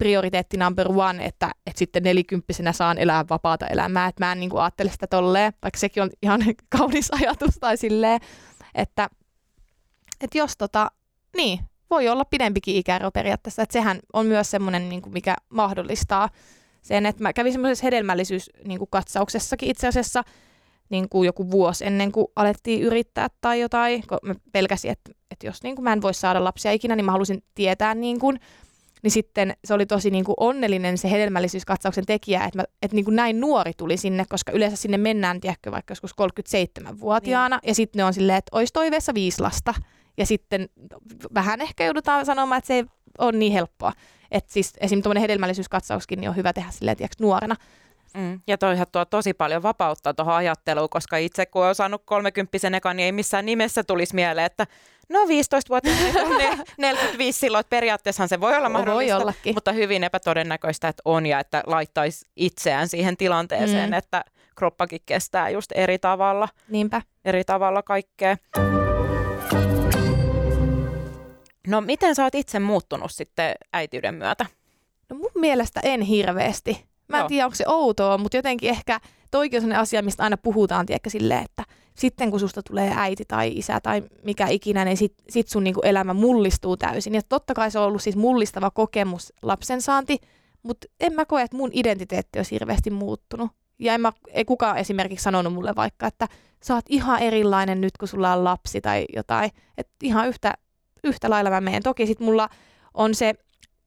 prioriteetti number one, että, että sitten nelikymppisenä saan elää vapaata elämää. Että mä en niin kuin ajattele sitä tolleen, vaikka sekin on ihan kaunis ajatus tai silleen, että, että jos tota, niin, voi olla pidempikin ikäero periaatteessa, että sehän on myös semmoinen, niin kuin mikä mahdollistaa sen, että mä kävin semmoisessa hedelmällisyyskatsauksessakin itse asiassa niin kuin joku vuosi ennen kuin alettiin yrittää tai jotain, kun mä pelkäsin, että, että jos niin kuin mä en voi saada lapsia ikinä, niin mä halusin tietää niin kuin, niin sitten se oli tosi niin kuin onnellinen se hedelmällisyyskatsauksen tekijä, että, mä, että niin kuin näin nuori tuli sinne, koska yleensä sinne mennään, tiedätkö, vaikka joskus 37-vuotiaana, niin. ja sitten ne on silleen, että olisi toiveessa viisi lasta, ja sitten vähän ehkä joudutaan sanomaan, että se ei ole niin helppoa. Että siis esimerkiksi tuommoinen hedelmällisyyskatsauskin niin on hyvä tehdä silleen, tiedätkö, nuorena. Mm. Ja toihan tuo tosi paljon vapautta tuohon ajatteluun, koska itse kun on saanut 30 ekan, niin ei missään nimessä tulisi mieleen, että no 15 vuotta on ne 45 silloin, että periaatteessahan se voi olla mahdollista, Voi ollakin. mutta hyvin epätodennäköistä, että on ja että laittaisi itseään siihen tilanteeseen, mm. että kroppakin kestää just eri tavalla, Niinpä. eri tavalla kaikkea. No miten sä oot itse muuttunut sitten äitiyden myötä? No mun mielestä en hirveästi. Mä en Joo. tiedä, onko se outoa, mutta jotenkin ehkä toikin on sellainen asia, mistä aina puhutaan, tiedätkö, silleen, että sitten kun susta tulee äiti tai isä tai mikä ikinä, niin sit, sit sun niinku elämä mullistuu täysin. Ja totta kai se on ollut siis mullistava kokemus lapsen saanti, mutta en mä koe, että mun identiteetti olisi hirveästi muuttunut. Ja en mä, ei kukaan esimerkiksi sanonut mulle vaikka, että sä oot ihan erilainen nyt, kun sulla on lapsi tai jotain. Että ihan yhtä, yhtä lailla mä menen. Toki sit mulla on se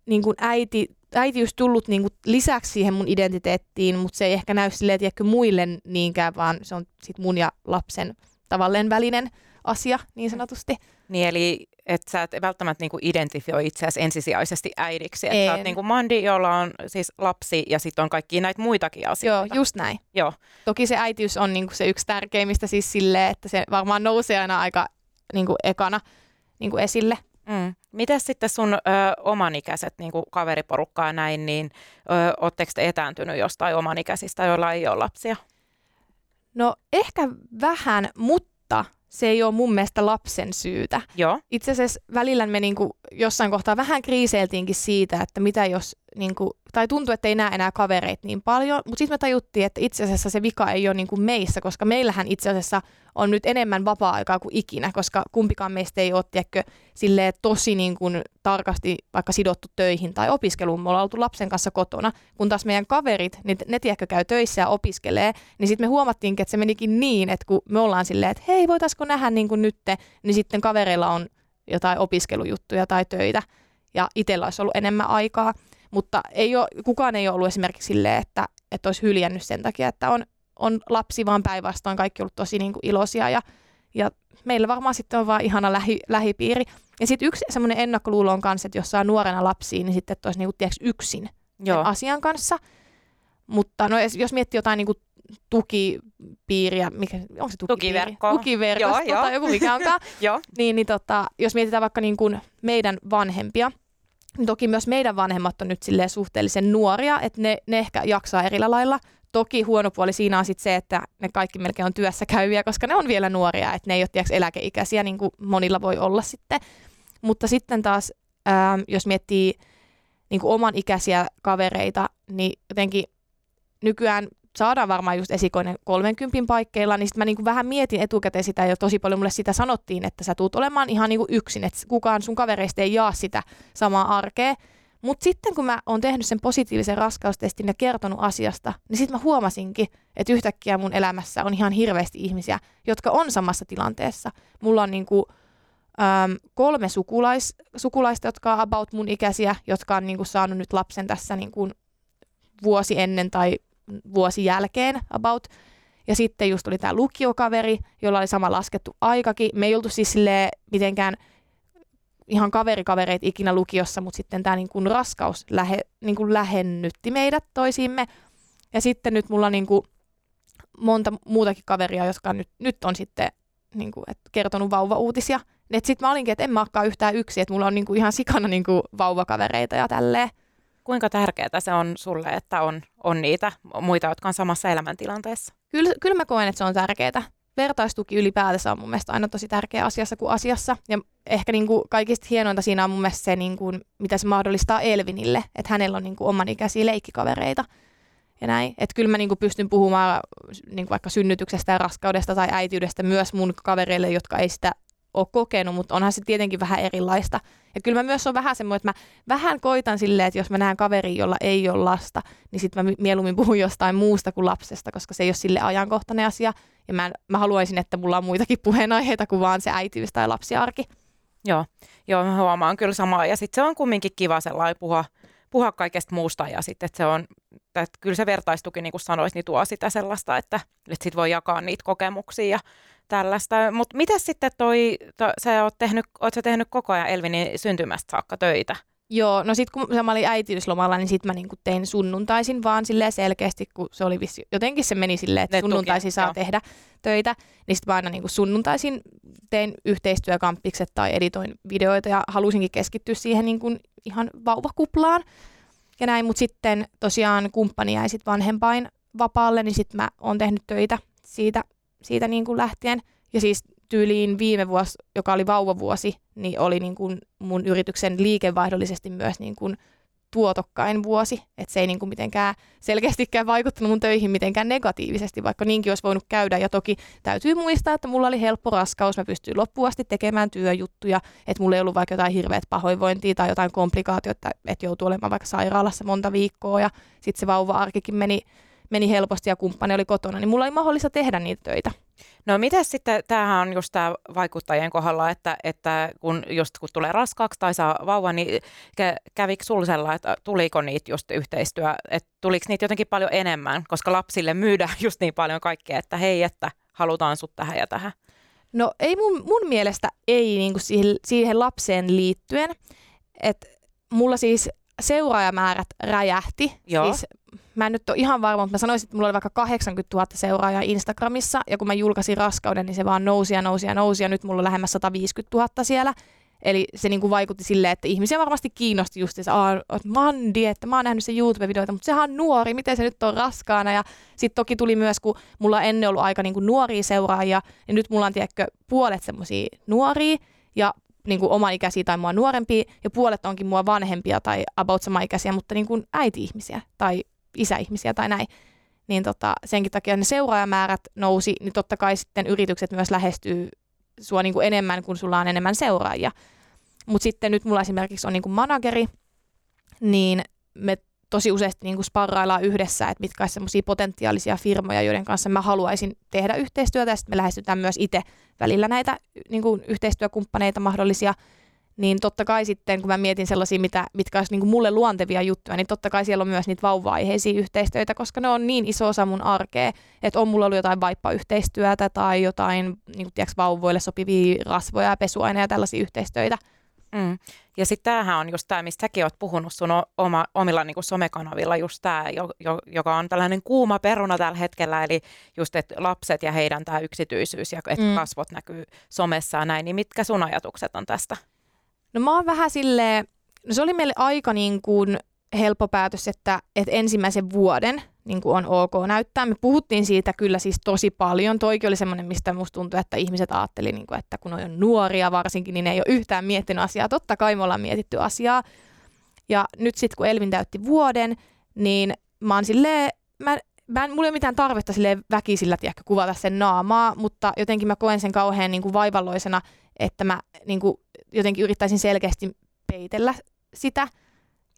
niin kuin äiti, äitiys tullut niin kuin lisäksi siihen mun identiteettiin, mutta se ei ehkä näy silleen, tiedätkö, muille niinkään, vaan se on sit mun ja lapsen tavalleen välinen asia, niin sanotusti. Niin eli että sä et välttämättä niinku identifioi itseäsi ensisijaisesti äidiksi. Että sä oot niinku Mandi, jolla on siis lapsi ja sitten on kaikki näitä muitakin Joo, asioita. just näin. Joo. Toki se äitiys on niin kuin se yksi tärkeimmistä siis silleen, että se varmaan nousee aina aika niin kuin ekana niin kuin esille. Mm. Miten sitten sun ö, omanikäiset niin kuin kaveriporukkaa näin, niin ootteko te etääntynyt jostain omanikäisistä, joilla ei ole lapsia? No ehkä vähän, mutta se ei ole mun mielestä lapsen syytä. Joo. Itse asiassa välillä me niinku jossain kohtaa vähän kriiseiltiinkin siitä, että mitä jos, niinku, tai tuntuu, että ei näe enää kavereita niin paljon, mutta sitten me tajuttiin, että itse asiassa se vika ei ole niinku meissä, koska meillähän itse asiassa on nyt enemmän vapaa-aikaa kuin ikinä, koska kumpikaan meistä ei ole tiedätkö, tosi niin kuin tarkasti vaikka sidottu töihin tai opiskeluun. Me ollaan oltu lapsen kanssa kotona, kun taas meidän kaverit, niin ne tiedätkö, käy töissä ja opiskelee, niin sitten me huomattiin, että se menikin niin, että kun me ollaan silleen, että hei, voitaisiko nähdä niin kuin nytte, niin sitten kavereilla on jotain opiskelujuttuja tai töitä ja itsellä olisi ollut enemmän aikaa. Mutta ei ole, kukaan ei ole ollut esimerkiksi silleen, että, että olisi hyljännyt sen takia, että on on lapsi, vaan päinvastoin kaikki ollut tosi niin kuin iloisia ja, ja meillä varmaan sitten on vaan ihana lähi, lähipiiri. Ja sitten yksi semmoinen ennakkoluulo on kanssa, että jos saa nuorena lapsia, niin sitten olisi niin tiedätkö, yksin Joo. asian kanssa. Mutta no, jos miettii jotain niin kuin tukipiiriä, mikä, onko se tukipiiri? Tukiverkko. Tukiverkosto joo, tai joku mikä onkaan. joo. Niin, niin tota, jos mietitään vaikka niin kuin meidän vanhempia, toki myös meidän vanhemmat on nyt suhteellisen nuoria, että ne, ne ehkä jaksaa eri lailla Toki huono puoli siinä on sit se, että ne kaikki melkein on työssä käyviä, koska ne on vielä nuoria, että ne ei ole tiiäks, eläkeikäisiä, niin kuin monilla voi olla sitten. Mutta sitten taas, ähm, jos miettii niin kuin oman ikäisiä kavereita, niin jotenkin nykyään saadaan varmaan just esikoinen 30 paikkeilla, niin sitten mä niinku vähän mietin etukäteen sitä, ja tosi paljon mulle sitä sanottiin, että sä tuut olemaan ihan niinku yksin, että kukaan sun kavereista ei jaa sitä samaa arkea. Mutta sitten kun mä oon tehnyt sen positiivisen raskaustestin ja kertonut asiasta, niin sitten mä huomasinkin, että yhtäkkiä mun elämässä on ihan hirveästi ihmisiä, jotka on samassa tilanteessa. Mulla on niinku, äm, kolme sukulais, sukulaista, jotka on about mun ikäisiä, jotka on niinku saanut nyt lapsen tässä niinku vuosi ennen tai vuosi jälkeen about. Ja sitten just oli tämä lukiokaveri, jolla oli sama laskettu aikakin. Me ei oltu siis mitenkään – ihan kaverikavereita ikinä lukiossa, mutta sitten tämä niin kuin raskaus lähe, niin kuin lähennytti meidät toisiimme. Ja sitten nyt mulla niin kuin monta muutakin kaveria, jotka nyt, nyt on sitten niin kuin, et kertonut vauva-uutisia. Sitten mä olinkin, että en mä yhtään yksi, että mulla on niin kuin ihan sikana niin kuin vauvakavereita ja tälleen. Kuinka tärkeää se on sulle, että on, on niitä muita, jotka on samassa elämäntilanteessa? Kyllä, kyllä mä koen, että se on tärkeää vertaistuki ylipäätänsä on mun mielestä aina tosi tärkeä asiassa kuin asiassa. Ja ehkä niin kuin kaikista hienointa siinä on mun mielestä se, niin kuin, mitä se mahdollistaa Elvinille, että hänellä on niin kuin omanikäisiä leikkikavereita. Ja näin. Että kyllä mä niin kuin pystyn puhumaan niin kuin vaikka synnytyksestä ja raskaudesta tai äitiydestä myös mun kavereille, jotka ei sitä ole kokenut, mutta onhan se tietenkin vähän erilaista. Ja kyllä mä myös on vähän semmoinen, että mä vähän koitan silleen, että jos mä näen kaveri, jolla ei ole lasta, niin sitten mä mieluummin puhun jostain muusta kuin lapsesta, koska se ei ole sille ajankohtainen asia. Ja mä, mä haluaisin, että mulla on muitakin puheenaiheita kuin vaan se äitiys tai lapsiarki. Joo, joo mä huomaan kyllä samaa. Ja sitten se on kumminkin kiva sellainen puhua, puhua kaikesta muusta ja sitten se on, että kyllä se vertaistuki, niin kuin sanois, niin tuo sitä sellaista, että, että sit voi jakaa niitä kokemuksia ja tällaista. Mutta mitä sitten toi, to, sä oot tehnyt, oot sä tehnyt koko ajan Elvinin syntymästä saakka töitä? Joo, no sitten kun mä olin äitiyslomalla, niin sitten mä niinku tein sunnuntaisin vaan silleen selkeästi, kun se oli vissi, jotenkin se meni silleen, että sunnuntaisin saa joo. tehdä töitä, niin sitten mä aina niinku sunnuntaisin tein yhteistyökamppikset tai editoin videoita ja halusinkin keskittyä siihen niinku ihan vauvakuplaan ja näin, mutta sitten tosiaan kumppani jäi sitten vanhempain vapaalle, niin sitten mä oon tehnyt töitä siitä, siitä niinku lähtien. Ja siis tyyliin viime vuosi, joka oli vauvavuosi, niin oli niin kuin mun yrityksen liikevaihdollisesti myös niin kuin tuotokkain vuosi, että se ei niin kuin mitenkään selkeästikään vaikuttanut mun töihin mitenkään negatiivisesti, vaikka niinkin olisi voinut käydä. Ja toki täytyy muistaa, että mulla oli helppo raskaus, mä pystyin loppuasti tekemään työjuttuja, että mulla ei ollut vaikka jotain hirveät pahoinvointia tai jotain komplikaatioita, että joutuu olemaan vaikka sairaalassa monta viikkoa ja sitten se vauva-arkikin meni, meni helposti ja kumppani oli kotona, niin mulla ei mahdollista tehdä niitä töitä. No mitä sitten, tämähän on just tämä vaikuttajien kohdalla, että, että kun just kun tulee raskaaksi tai saa vauva, niin kävikö sinulla sellainen, että tuliko niitä just yhteistyö, että tuliko niitä jotenkin paljon enemmän, koska lapsille myydään just niin paljon kaikkea, että hei, että halutaan sut tähän ja tähän? No ei mun, mun mielestä ei niin kuin siihen, siihen lapseen liittyen, että mulla siis seuraajamäärät räjähti. Joo. Siis mä en nyt ole ihan varma, mutta mä sanoisin, että mulla oli vaikka 80 000 seuraajaa Instagramissa, ja kun mä julkaisin raskauden, niin se vaan nousi ja nousi ja nousi, ja nyt mulla on lähemmäs 150 000 siellä. Eli se niin kuin vaikutti silleen, että ihmisiä varmasti kiinnosti just se, että Mandi, että mä oon nähnyt sen YouTube-videoita, mutta sehän on nuori, miten se nyt on raskaana. Ja sitten toki tuli myös, kun mulla on ennen ollut aika niin kuin nuoria seuraajia, niin nyt mulla on tiedätkö, puolet semmoisia nuoria ja niin kuin omanikäisiä tai mua nuorempia, ja puolet onkin mua vanhempia tai about samaikäisiä, mutta niin kuin äiti-ihmisiä tai isäihmisiä tai näin. Niin tota, senkin takia ne seuraajamäärät nousi, niin totta kai sitten yritykset myös lähestyy sua niin kuin enemmän, kun sulla on enemmän seuraajia. Mutta sitten nyt mulla esimerkiksi on niin kuin manageri, niin me tosi useasti niin kuin sparraillaan yhdessä, että mitkä olisivat sellaisia potentiaalisia firmoja, joiden kanssa mä haluaisin tehdä yhteistyötä, ja sitten me lähestytään myös itse välillä näitä niin kuin yhteistyökumppaneita mahdollisia, niin totta kai sitten, kun mä mietin sellaisia, mitä, mitkä olisi niin mulle luontevia juttuja, niin totta kai siellä on myös niitä vauva-aiheisia yhteistyötä, koska ne on niin iso osa mun arkea, että on mulla ollut jotain vaippayhteistyötä tai jotain niin kuin, tiedätkö, vauvoille sopivia rasvoja ja pesuaineja ja tällaisia yhteistyötä. Mm. Ja sitten tämähän on just tämä, mistä säkin oot puhunut sun oma, omilla niin kuin somekanavilla, just tämä, jo, jo, joka on tällainen kuuma peruna tällä hetkellä, eli just, että lapset ja heidän tämä yksityisyys ja että mm. kasvot näkyy somessa ja näin, niin mitkä sun ajatukset on tästä? No mä oon vähän silleen, no se oli meille aika niin kuin helppo päätös, että, että ensimmäisen vuoden niin kuin on ok näyttää. Me puhuttiin siitä kyllä siis tosi paljon. Toikin oli semmoinen, mistä musta tuntui, että ihmiset ajatteli, niin kuin, että kun on nuoria varsinkin, niin ne ei ole yhtään miettinyt asiaa. Totta kai me ollaan mietitty asiaa. Ja nyt sitten kun Elvin täytti vuoden, niin mä oon silleen, mä, mä en, mulla ei ole mitään tarvetta sille väkisillä tiedäkö, kuvata sen naamaa, mutta jotenkin mä koen sen kauhean niin kuin vaivalloisena, että mä niin kuin, jotenkin yrittäisin selkeästi peitellä sitä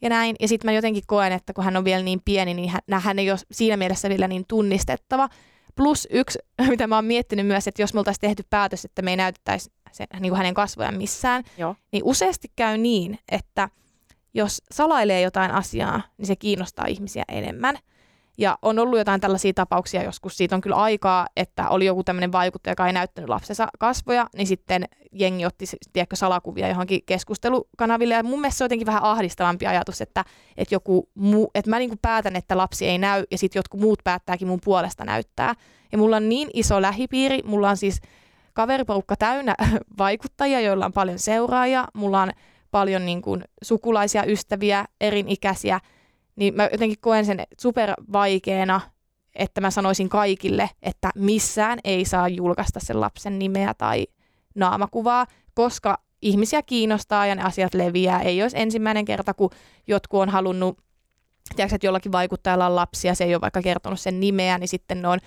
ja näin. Ja sitten mä jotenkin koen, että kun hän on vielä niin pieni, niin hän, hän ei ole siinä mielessä vielä niin tunnistettava. Plus yksi, mitä mä oon miettinyt myös, että jos me oltaisiin tehty päätös, että me ei näytettäisi se, niin kuin hänen kasvojaan missään, Joo. niin useasti käy niin, että jos salailee jotain asiaa, niin se kiinnostaa ihmisiä enemmän – ja on ollut jotain tällaisia tapauksia joskus, siitä on kyllä aikaa, että oli joku tämmöinen vaikuttaja, joka ei näyttänyt lapsensa kasvoja, niin sitten jengi otti tiedätkö, salakuvia johonkin keskustelukanaville. Ja mun mielestä se on jotenkin vähän ahdistavampi ajatus, että, että, joku muu, että mä niin päätän, että lapsi ei näy, ja sitten jotkut muut päättääkin mun puolesta näyttää. Ja mulla on niin iso lähipiiri, mulla on siis kaveriporukka täynnä vaikuttajia, joilla on paljon seuraajia, mulla on paljon niin kuin, sukulaisia, ystäviä, erinikäisiä, niin mä jotenkin koen sen super vaikeena, että mä sanoisin kaikille, että missään ei saa julkaista sen lapsen nimeä tai naamakuvaa, koska ihmisiä kiinnostaa ja ne asiat leviää. Ei olisi ensimmäinen kerta, kun jotkut on halunnut, tiedätkö, että jollakin vaikuttajalla on lapsia, se ei ole vaikka kertonut sen nimeä, niin sitten ne on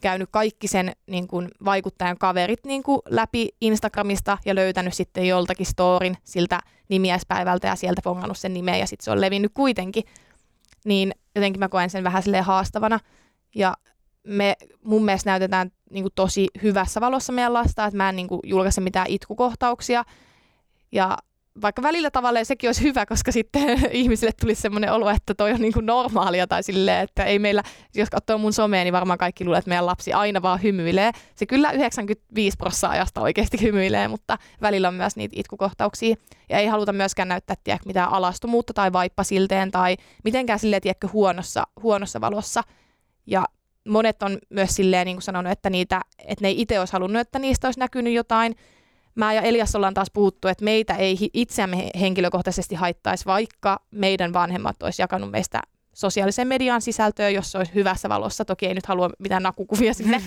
käynyt kaikki sen niin kuin, vaikuttajan kaverit niin kuin, läpi Instagramista ja löytänyt sitten joltakin storin siltä nimiäispäivältä ja sieltä pongannut sen nimeä ja sitten se on levinnyt kuitenkin niin jotenkin mä koen sen vähän silleen haastavana. Ja me mun mielestä näytetään niin kuin tosi hyvässä valossa meidän lasta, että mä en niin kuin julkaise mitään itkukohtauksia. Ja vaikka välillä tavallaan sekin olisi hyvä, koska sitten ihmisille tulisi semmoinen olo, että toi on niin kuin normaalia tai silleen, että ei meillä, jos katsoo mun somea, niin varmaan kaikki luulee, että meidän lapsi aina vaan hymyilee. Se kyllä 95 prosenttia ajasta oikeasti hymyilee, mutta välillä on myös niitä itkukohtauksia. Ja ei haluta myöskään näyttää tiedätkö, mitään alastumuutta tai vaippasilteen tai mitenkään silleen tiedätkö, huonossa, huonossa valossa. Ja monet on myös silleen niin kuin sanonut, että, niitä, että ne ei itse olisi halunnut, että niistä olisi näkynyt jotain, mä ja Elias ollaan taas puhuttu, että meitä ei itseämme henkilökohtaisesti haittaisi, vaikka meidän vanhemmat olisi jakanut meistä sosiaalisen median sisältöä, jos se olisi hyvässä valossa. Toki ei nyt halua mitään nakukuvia sinne, mm.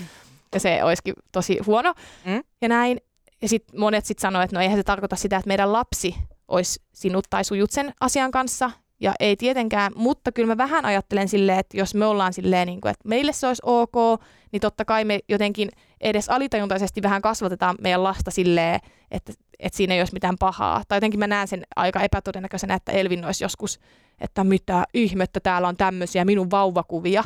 ja se olisikin tosi huono. Mm. Ja näin. Ja sitten monet sitten sanoivat, että no eihän se tarkoita sitä, että meidän lapsi olisi sinut tai sujut sen asian kanssa, ja ei tietenkään, mutta kyllä mä vähän ajattelen silleen, että jos me ollaan silleen, niin kuin, että meille se olisi ok, niin totta kai me jotenkin edes alitajuntaisesti vähän kasvatetaan meidän lasta silleen, että, että siinä ei olisi mitään pahaa. Tai jotenkin mä näen sen aika epätodennäköisenä, että Elvin olisi joskus, että mitä ihmettä täällä on tämmöisiä minun vauvakuvia.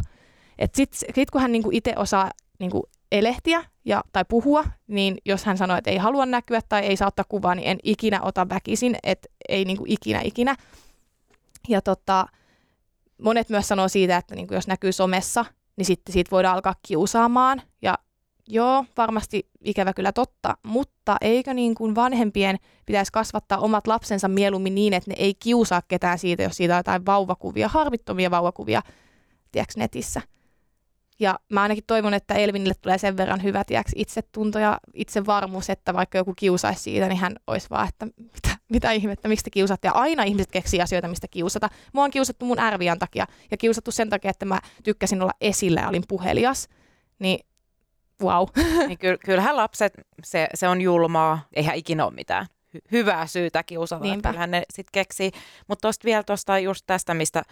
Sitten sit kun hän niinku itse osaa niinku elehtiä ja, tai puhua, niin jos hän sanoo, että ei halua näkyä tai ei saa ottaa kuvaa, niin en ikinä ota väkisin, että ei niinku ikinä ikinä. Ja tota, monet myös sanoo siitä, että niinku jos näkyy somessa, niin sitten siitä voidaan alkaa kiusaamaan. Ja joo, varmasti ikävä kyllä totta, mutta eikö niin kuin vanhempien pitäisi kasvattaa omat lapsensa mieluummin niin, että ne ei kiusaa ketään siitä, jos siitä on jotain vauvakuvia, harvittomia vauvakuvia, tiedätkö, netissä. Ja mä ainakin toivon, että Elvinille tulee sen verran hyvä tiedätkö, itsetunto ja itsevarmuus, että vaikka joku kiusaisi siitä, niin hän olisi vaan, että mitä, mitä ihmettä, miksi te kiusaatte. Ja aina ihmiset keksii asioita, mistä kiusata. Mua on kiusattu mun ärvian takia ja kiusattu sen takia, että mä tykkäsin olla esillä ja olin puhelias. Niin wow. Niin ky- kyllähän lapset, se, se on julmaa, eihän ikinä ole mitään hy- hyvää syytä kiusata. Niinpä. Kyllähän ne sitten keksii. Mutta tuosta vielä tuosta just tästä, mistä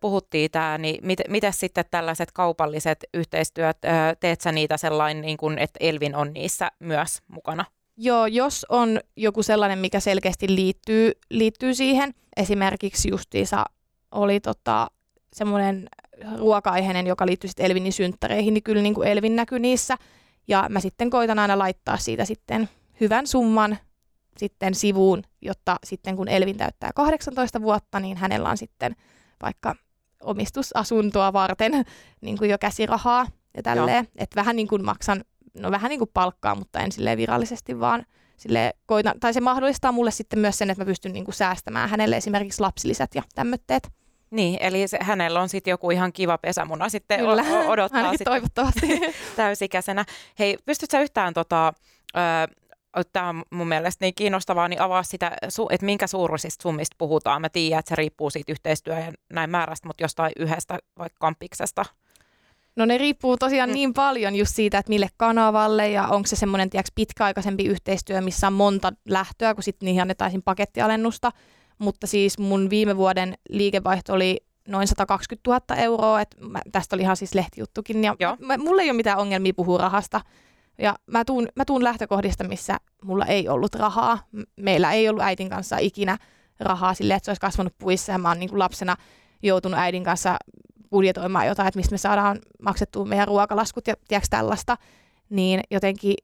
puhuttiin tämä, niin mit, miten sitten tällaiset kaupalliset yhteistyöt, teet sä niitä sellainen, niin kun, että Elvin on niissä myös mukana? Joo, jos on joku sellainen, mikä selkeästi liittyy, liittyy siihen, esimerkiksi justiisa oli tota, semmoinen ruoka-aiheinen, joka liittyy sitten Elvinin synttäreihin, niin kyllä niin kuin Elvin näkyy niissä. Ja mä sitten koitan aina laittaa siitä sitten hyvän summan sitten sivuun, jotta sitten kun Elvin täyttää 18 vuotta, niin hänellä on sitten vaikka omistusasuntoa varten niin kuin jo käsirahaa ja tälleen. Että vähän niin kuin maksan, no vähän niin kuin palkkaa, mutta en silleen virallisesti, vaan sille koitan, tai se mahdollistaa mulle sitten myös sen, että mä pystyn niin kuin säästämään hänelle esimerkiksi lapsilisät ja tämmöitteet. Niin, eli se, hänellä on sitten joku ihan kiva pesämuna sitten Kyllä, o- odottaa ainakin sitten toivottavasti. täysikäisenä. Hei, pystytkö sä yhtään tota, tämä on mun mielestä niin kiinnostavaa, niin avaa sitä, että minkä suuruisista summista puhutaan. Mä tiedän, että se riippuu siitä yhteistyö- ja näin määrästä, mutta jostain yhdestä vaikka kampiksesta. No ne riippuu tosiaan Mm. niin paljon just siitä, että mille kanavalle ja onko se semmoinen tiiäks, pitkäaikaisempi yhteistyö, missä on monta lähtöä, kun sitten niihin annetaan pakettialennusta. Mutta siis mun viime vuoden liikevaihto oli noin 120 000 euroa, että mä, tästä oli ihan siis lehtijuttukin. Ja Joo. mä, mulla ei ole mitään ongelmia puhua rahasta. Ja mä tuun, mä tuun lähtökohdista, missä mulla ei ollut rahaa. Meillä ei ollut äitin kanssa ikinä rahaa silleen, että se olisi kasvanut puissa ja mä oon niin kuin lapsena joutunut äidin kanssa budjetoimaan jotain, että mistä me saadaan maksettua meidän ruokalaskut ja tiedätkö, tällaista, niin jotenkin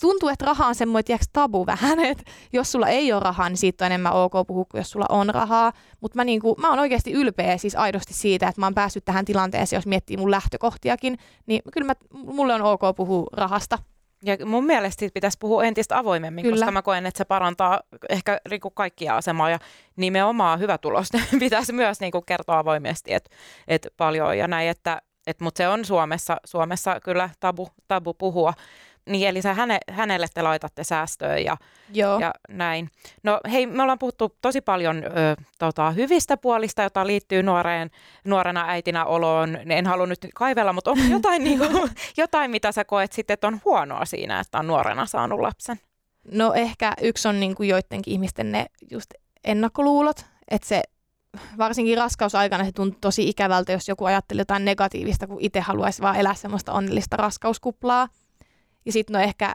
tuntuu, että raha on semmoinen tiedätkö, tabu vähän, että jos sulla ei ole rahaa, niin siitä on enemmän ok puhua kuin jos sulla on rahaa, mutta mä, niinku, mä oon oikeasti ylpeä siis aidosti siitä, että mä oon päässyt tähän tilanteeseen, jos miettii mun lähtökohtiakin, niin kyllä mä, mulle on ok puhua rahasta. Ja mun mielestä siitä pitäisi puhua entistä avoimemmin, Kyllä. koska mä koen, että se parantaa ehkä niinku kaikkia asemaa ja nimenomaan hyvä tulos pitäisi myös niinku kertoa avoimesti, että et paljon ja näin, että et, mutta se on Suomessa, Suomessa kyllä tabu, tabu puhua. Niin, eli sä häne, hänelle te laitatte säästöön ja, Joo. ja näin. No hei, me ollaan puhuttu tosi paljon ö, tota, hyvistä puolista, jota liittyy nuoreen, nuorena äitinä oloon. En halua nyt kaivella, mutta onko jotain, niinku, jotain, mitä sä koet sitten, että on huonoa siinä, että on nuorena saanut lapsen? No ehkä yksi on niin kuin joidenkin ihmisten ne just ennakkoluulot, että se varsinkin raskausaikana se tuntuu tosi ikävältä, jos joku ajattelee jotain negatiivista, kun itse haluaisi vaan elää semmoista onnellista raskauskuplaa. Ja sitten no ehkä,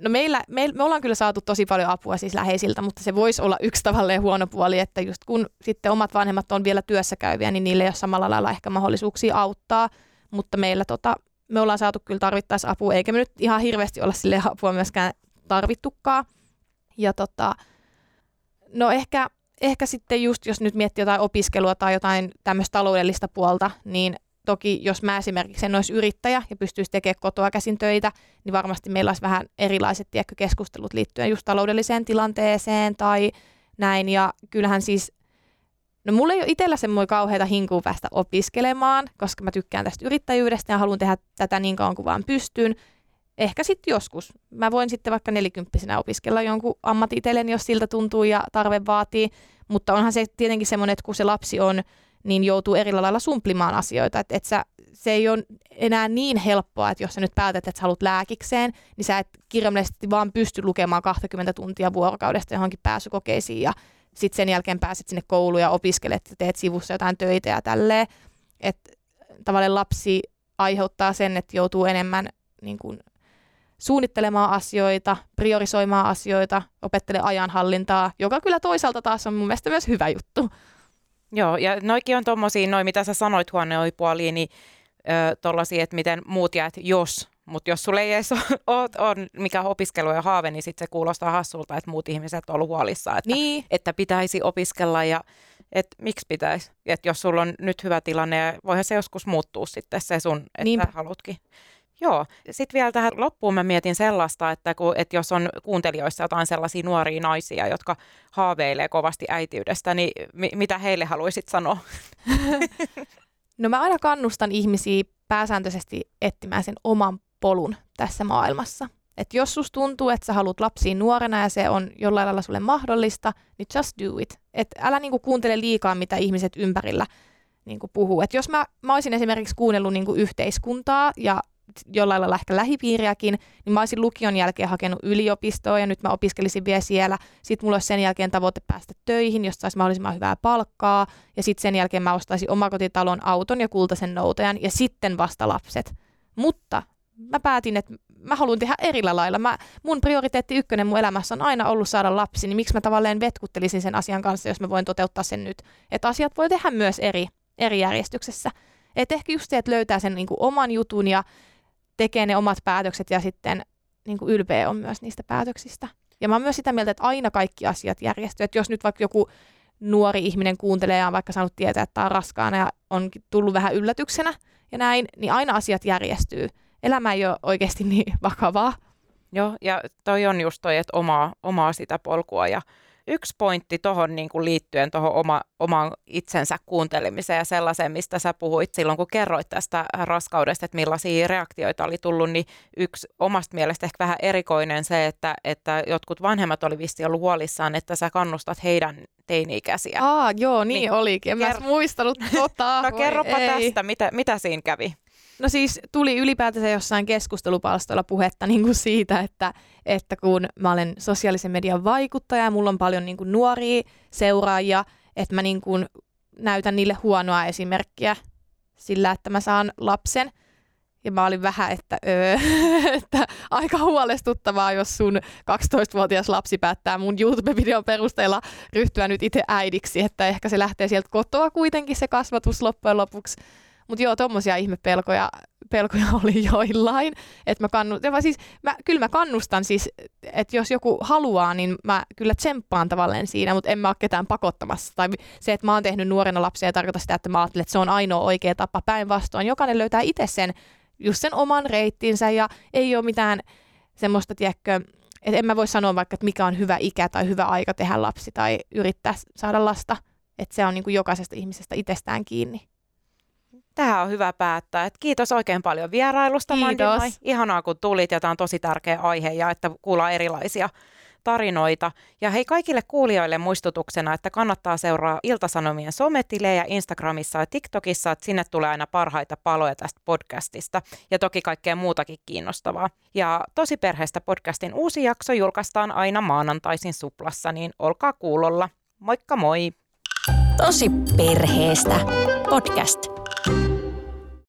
no meillä, me, me ollaan kyllä saatu tosi paljon apua siis läheisiltä, mutta se voisi olla yksi tavallaan huono puoli, että just kun sitten omat vanhemmat on vielä työssä käyviä, niin niille ei ole samalla lailla ehkä mahdollisuuksia auttaa, mutta meillä tota, me ollaan saatu kyllä tarvittaessa apua, eikä me nyt ihan hirveästi olla sille apua myöskään tarvittukaan. Ja tota, no ehkä, ehkä sitten just, jos nyt miettii jotain opiskelua tai jotain tämmöistä taloudellista puolta, niin toki jos mä esimerkiksi en olisi yrittäjä ja pystyisi tekemään kotoa käsin töitä, niin varmasti meillä olisi vähän erilaiset tiedätkö, keskustelut liittyen just taloudelliseen tilanteeseen tai näin. Ja kyllähän siis, no mulla ei ole itsellä semmoinen kauheita hinkua päästä opiskelemaan, koska mä tykkään tästä yrittäjyydestä ja haluan tehdä tätä niin kauan kuin vaan pystyn. Ehkä sitten joskus. Mä voin sitten vaikka nelikymppisenä opiskella jonkun ammatin jos siltä tuntuu ja tarve vaatii. Mutta onhan se tietenkin semmoinen, että kun se lapsi on, niin joutuu eri lailla sumplimaan asioita. Et, et sä, se ei ole enää niin helppoa, että jos sä nyt päätät, että sä haluat lääkikseen, niin sä et kirjaimellisesti vaan pysty lukemaan 20 tuntia vuorokaudesta johonkin pääsykokeisiin ja sitten sen jälkeen pääset sinne kouluun ja opiskelet ja teet sivussa jotain töitä ja tälleen. Että tavallaan lapsi aiheuttaa sen, että joutuu enemmän niin kuin, suunnittelemaan asioita, priorisoimaan asioita, opettelemaan ajanhallintaa, joka kyllä toisaalta taas on mun mielestä myös hyvä juttu. Joo, ja noikin on tommosia, noi mitä sä sanoit huoneoipuoliin, niin tollasia, että miten muut jäät, jos, mutta jos sulla ei edes ole, on mikä opiskelu ja haave, niin sitten se kuulostaa hassulta, että muut ihmiset on ollut huolissaan, että, Niin, että pitäisi opiskella ja että miksi pitäisi. Että jos sulla on nyt hyvä tilanne, ja voihan se joskus muuttuu sitten se sun, että Niinpä. halutkin. Joo. Sitten vielä tähän loppuun mä mietin sellaista, että, kun, että jos on kuuntelijoissa jotain sellaisia nuoria naisia, jotka haaveilee kovasti äitiydestä, niin mi- mitä heille haluaisit sanoa? no mä aina kannustan ihmisiä pääsääntöisesti etsimään sen oman polun tässä maailmassa. Että jos sus tuntuu, että sä haluat lapsiin nuorena ja se on jollain lailla sulle mahdollista, niin just do it. Et älä niinku kuuntele liikaa, mitä ihmiset ympärillä niinku puhuu. Et jos mä, mä olisin esimerkiksi kuunnellut niinku yhteiskuntaa ja jollain lailla ehkä lähipiiriäkin, niin mä olisin lukion jälkeen hakenut yliopistoa ja nyt mä opiskelisin vielä siellä. Sitten mulla olisi sen jälkeen tavoite päästä töihin, josta saisi mahdollisimman hyvää palkkaa. Ja sitten sen jälkeen mä ostaisin omakotitalon auton ja kultaisen noutajan ja sitten vasta lapset. Mutta mä päätin, että mä haluan tehdä erillä lailla. Mä, mun prioriteetti ykkönen mun elämässä on aina ollut saada lapsi, niin miksi mä tavallaan vetkuttelisin sen asian kanssa, jos mä voin toteuttaa sen nyt. Että asiat voi tehdä myös eri, eri järjestyksessä. Et ehkä just se, että löytää sen niin kuin oman jutun ja tekee ne omat päätökset ja sitten niin kuin ylpeä on myös niistä päätöksistä. Ja mä oon myös sitä mieltä, että aina kaikki asiat järjestyy. Että jos nyt vaikka joku nuori ihminen kuuntelee ja on vaikka saanut tietää, että on raskaana ja on tullut vähän yllätyksenä ja näin, niin aina asiat järjestyy. Elämä ei ole oikeasti niin vakavaa. Joo, ja toi on just toi, että omaa, omaa sitä polkua ja yksi pointti tuohon niin kuin liittyen tuohon oma, oman itsensä kuuntelemiseen ja sellaiseen, mistä sä puhuit silloin, kun kerroit tästä raskaudesta, että millaisia reaktioita oli tullut, niin yksi omasta mielestä ehkä vähän erikoinen se, että, että jotkut vanhemmat oli vissi ollut huolissaan, että sä kannustat heidän teini-ikäisiä. Aa, joo, niin, niin olikin. En ker- mä muistanut tota. no kerropa ei. tästä, mitä, mitä siinä kävi? No siis tuli ylipäätänsä jossain keskustelupalstoilla puhetta niin kuin siitä, että, että kun mä olen sosiaalisen median vaikuttaja ja mulla on paljon niin kuin nuoria seuraajia, että mä niin kuin näytän niille huonoa esimerkkiä sillä, että mä saan lapsen. Ja mä olin vähän, että, öö, että aika huolestuttavaa, jos sun 12-vuotias lapsi päättää mun YouTube-videon perusteella ryhtyä nyt itse äidiksi, että ehkä se lähtee sieltä kotoa kuitenkin se kasvatus loppujen lopuksi. Mutta joo, tommosia ihmepelkoja pelkoja oli joillain. Että mä kannu, siis, mä, kyllä mä kannustan siis, että jos joku haluaa, niin mä kyllä tsemppaan tavallaan siinä, mutta en mä ole ketään pakottamassa. Tai se, että mä oon tehnyt nuorena lapsia, ei tarkoita sitä, että mä ajattelen, että se on ainoa oikea tapa päinvastoin. Jokainen löytää itse sen, just sen oman reittinsä ja ei ole mitään semmoista, tiedätkö, että en mä voi sanoa vaikka, että mikä on hyvä ikä tai hyvä aika tehdä lapsi tai yrittää saada lasta. Että se on niin kuin jokaisesta ihmisestä itsestään kiinni. Tähän on hyvä päättää. Et kiitos oikein paljon vierailusta, Kiitos. Mandi. Ihanaa, kun tulit ja tämä on tosi tärkeä aihe ja että kuullaan erilaisia tarinoita. Ja hei kaikille kuulijoille muistutuksena, että kannattaa seuraa Iltasanomien sometilejä Instagramissa ja TikTokissa, että sinne tulee aina parhaita paloja tästä podcastista ja toki kaikkea muutakin kiinnostavaa. Ja Tosi perheestä podcastin uusi jakso julkaistaan aina maanantaisin suplassa, niin olkaa kuulolla. Moikka moi! Tosi perheestä podcast.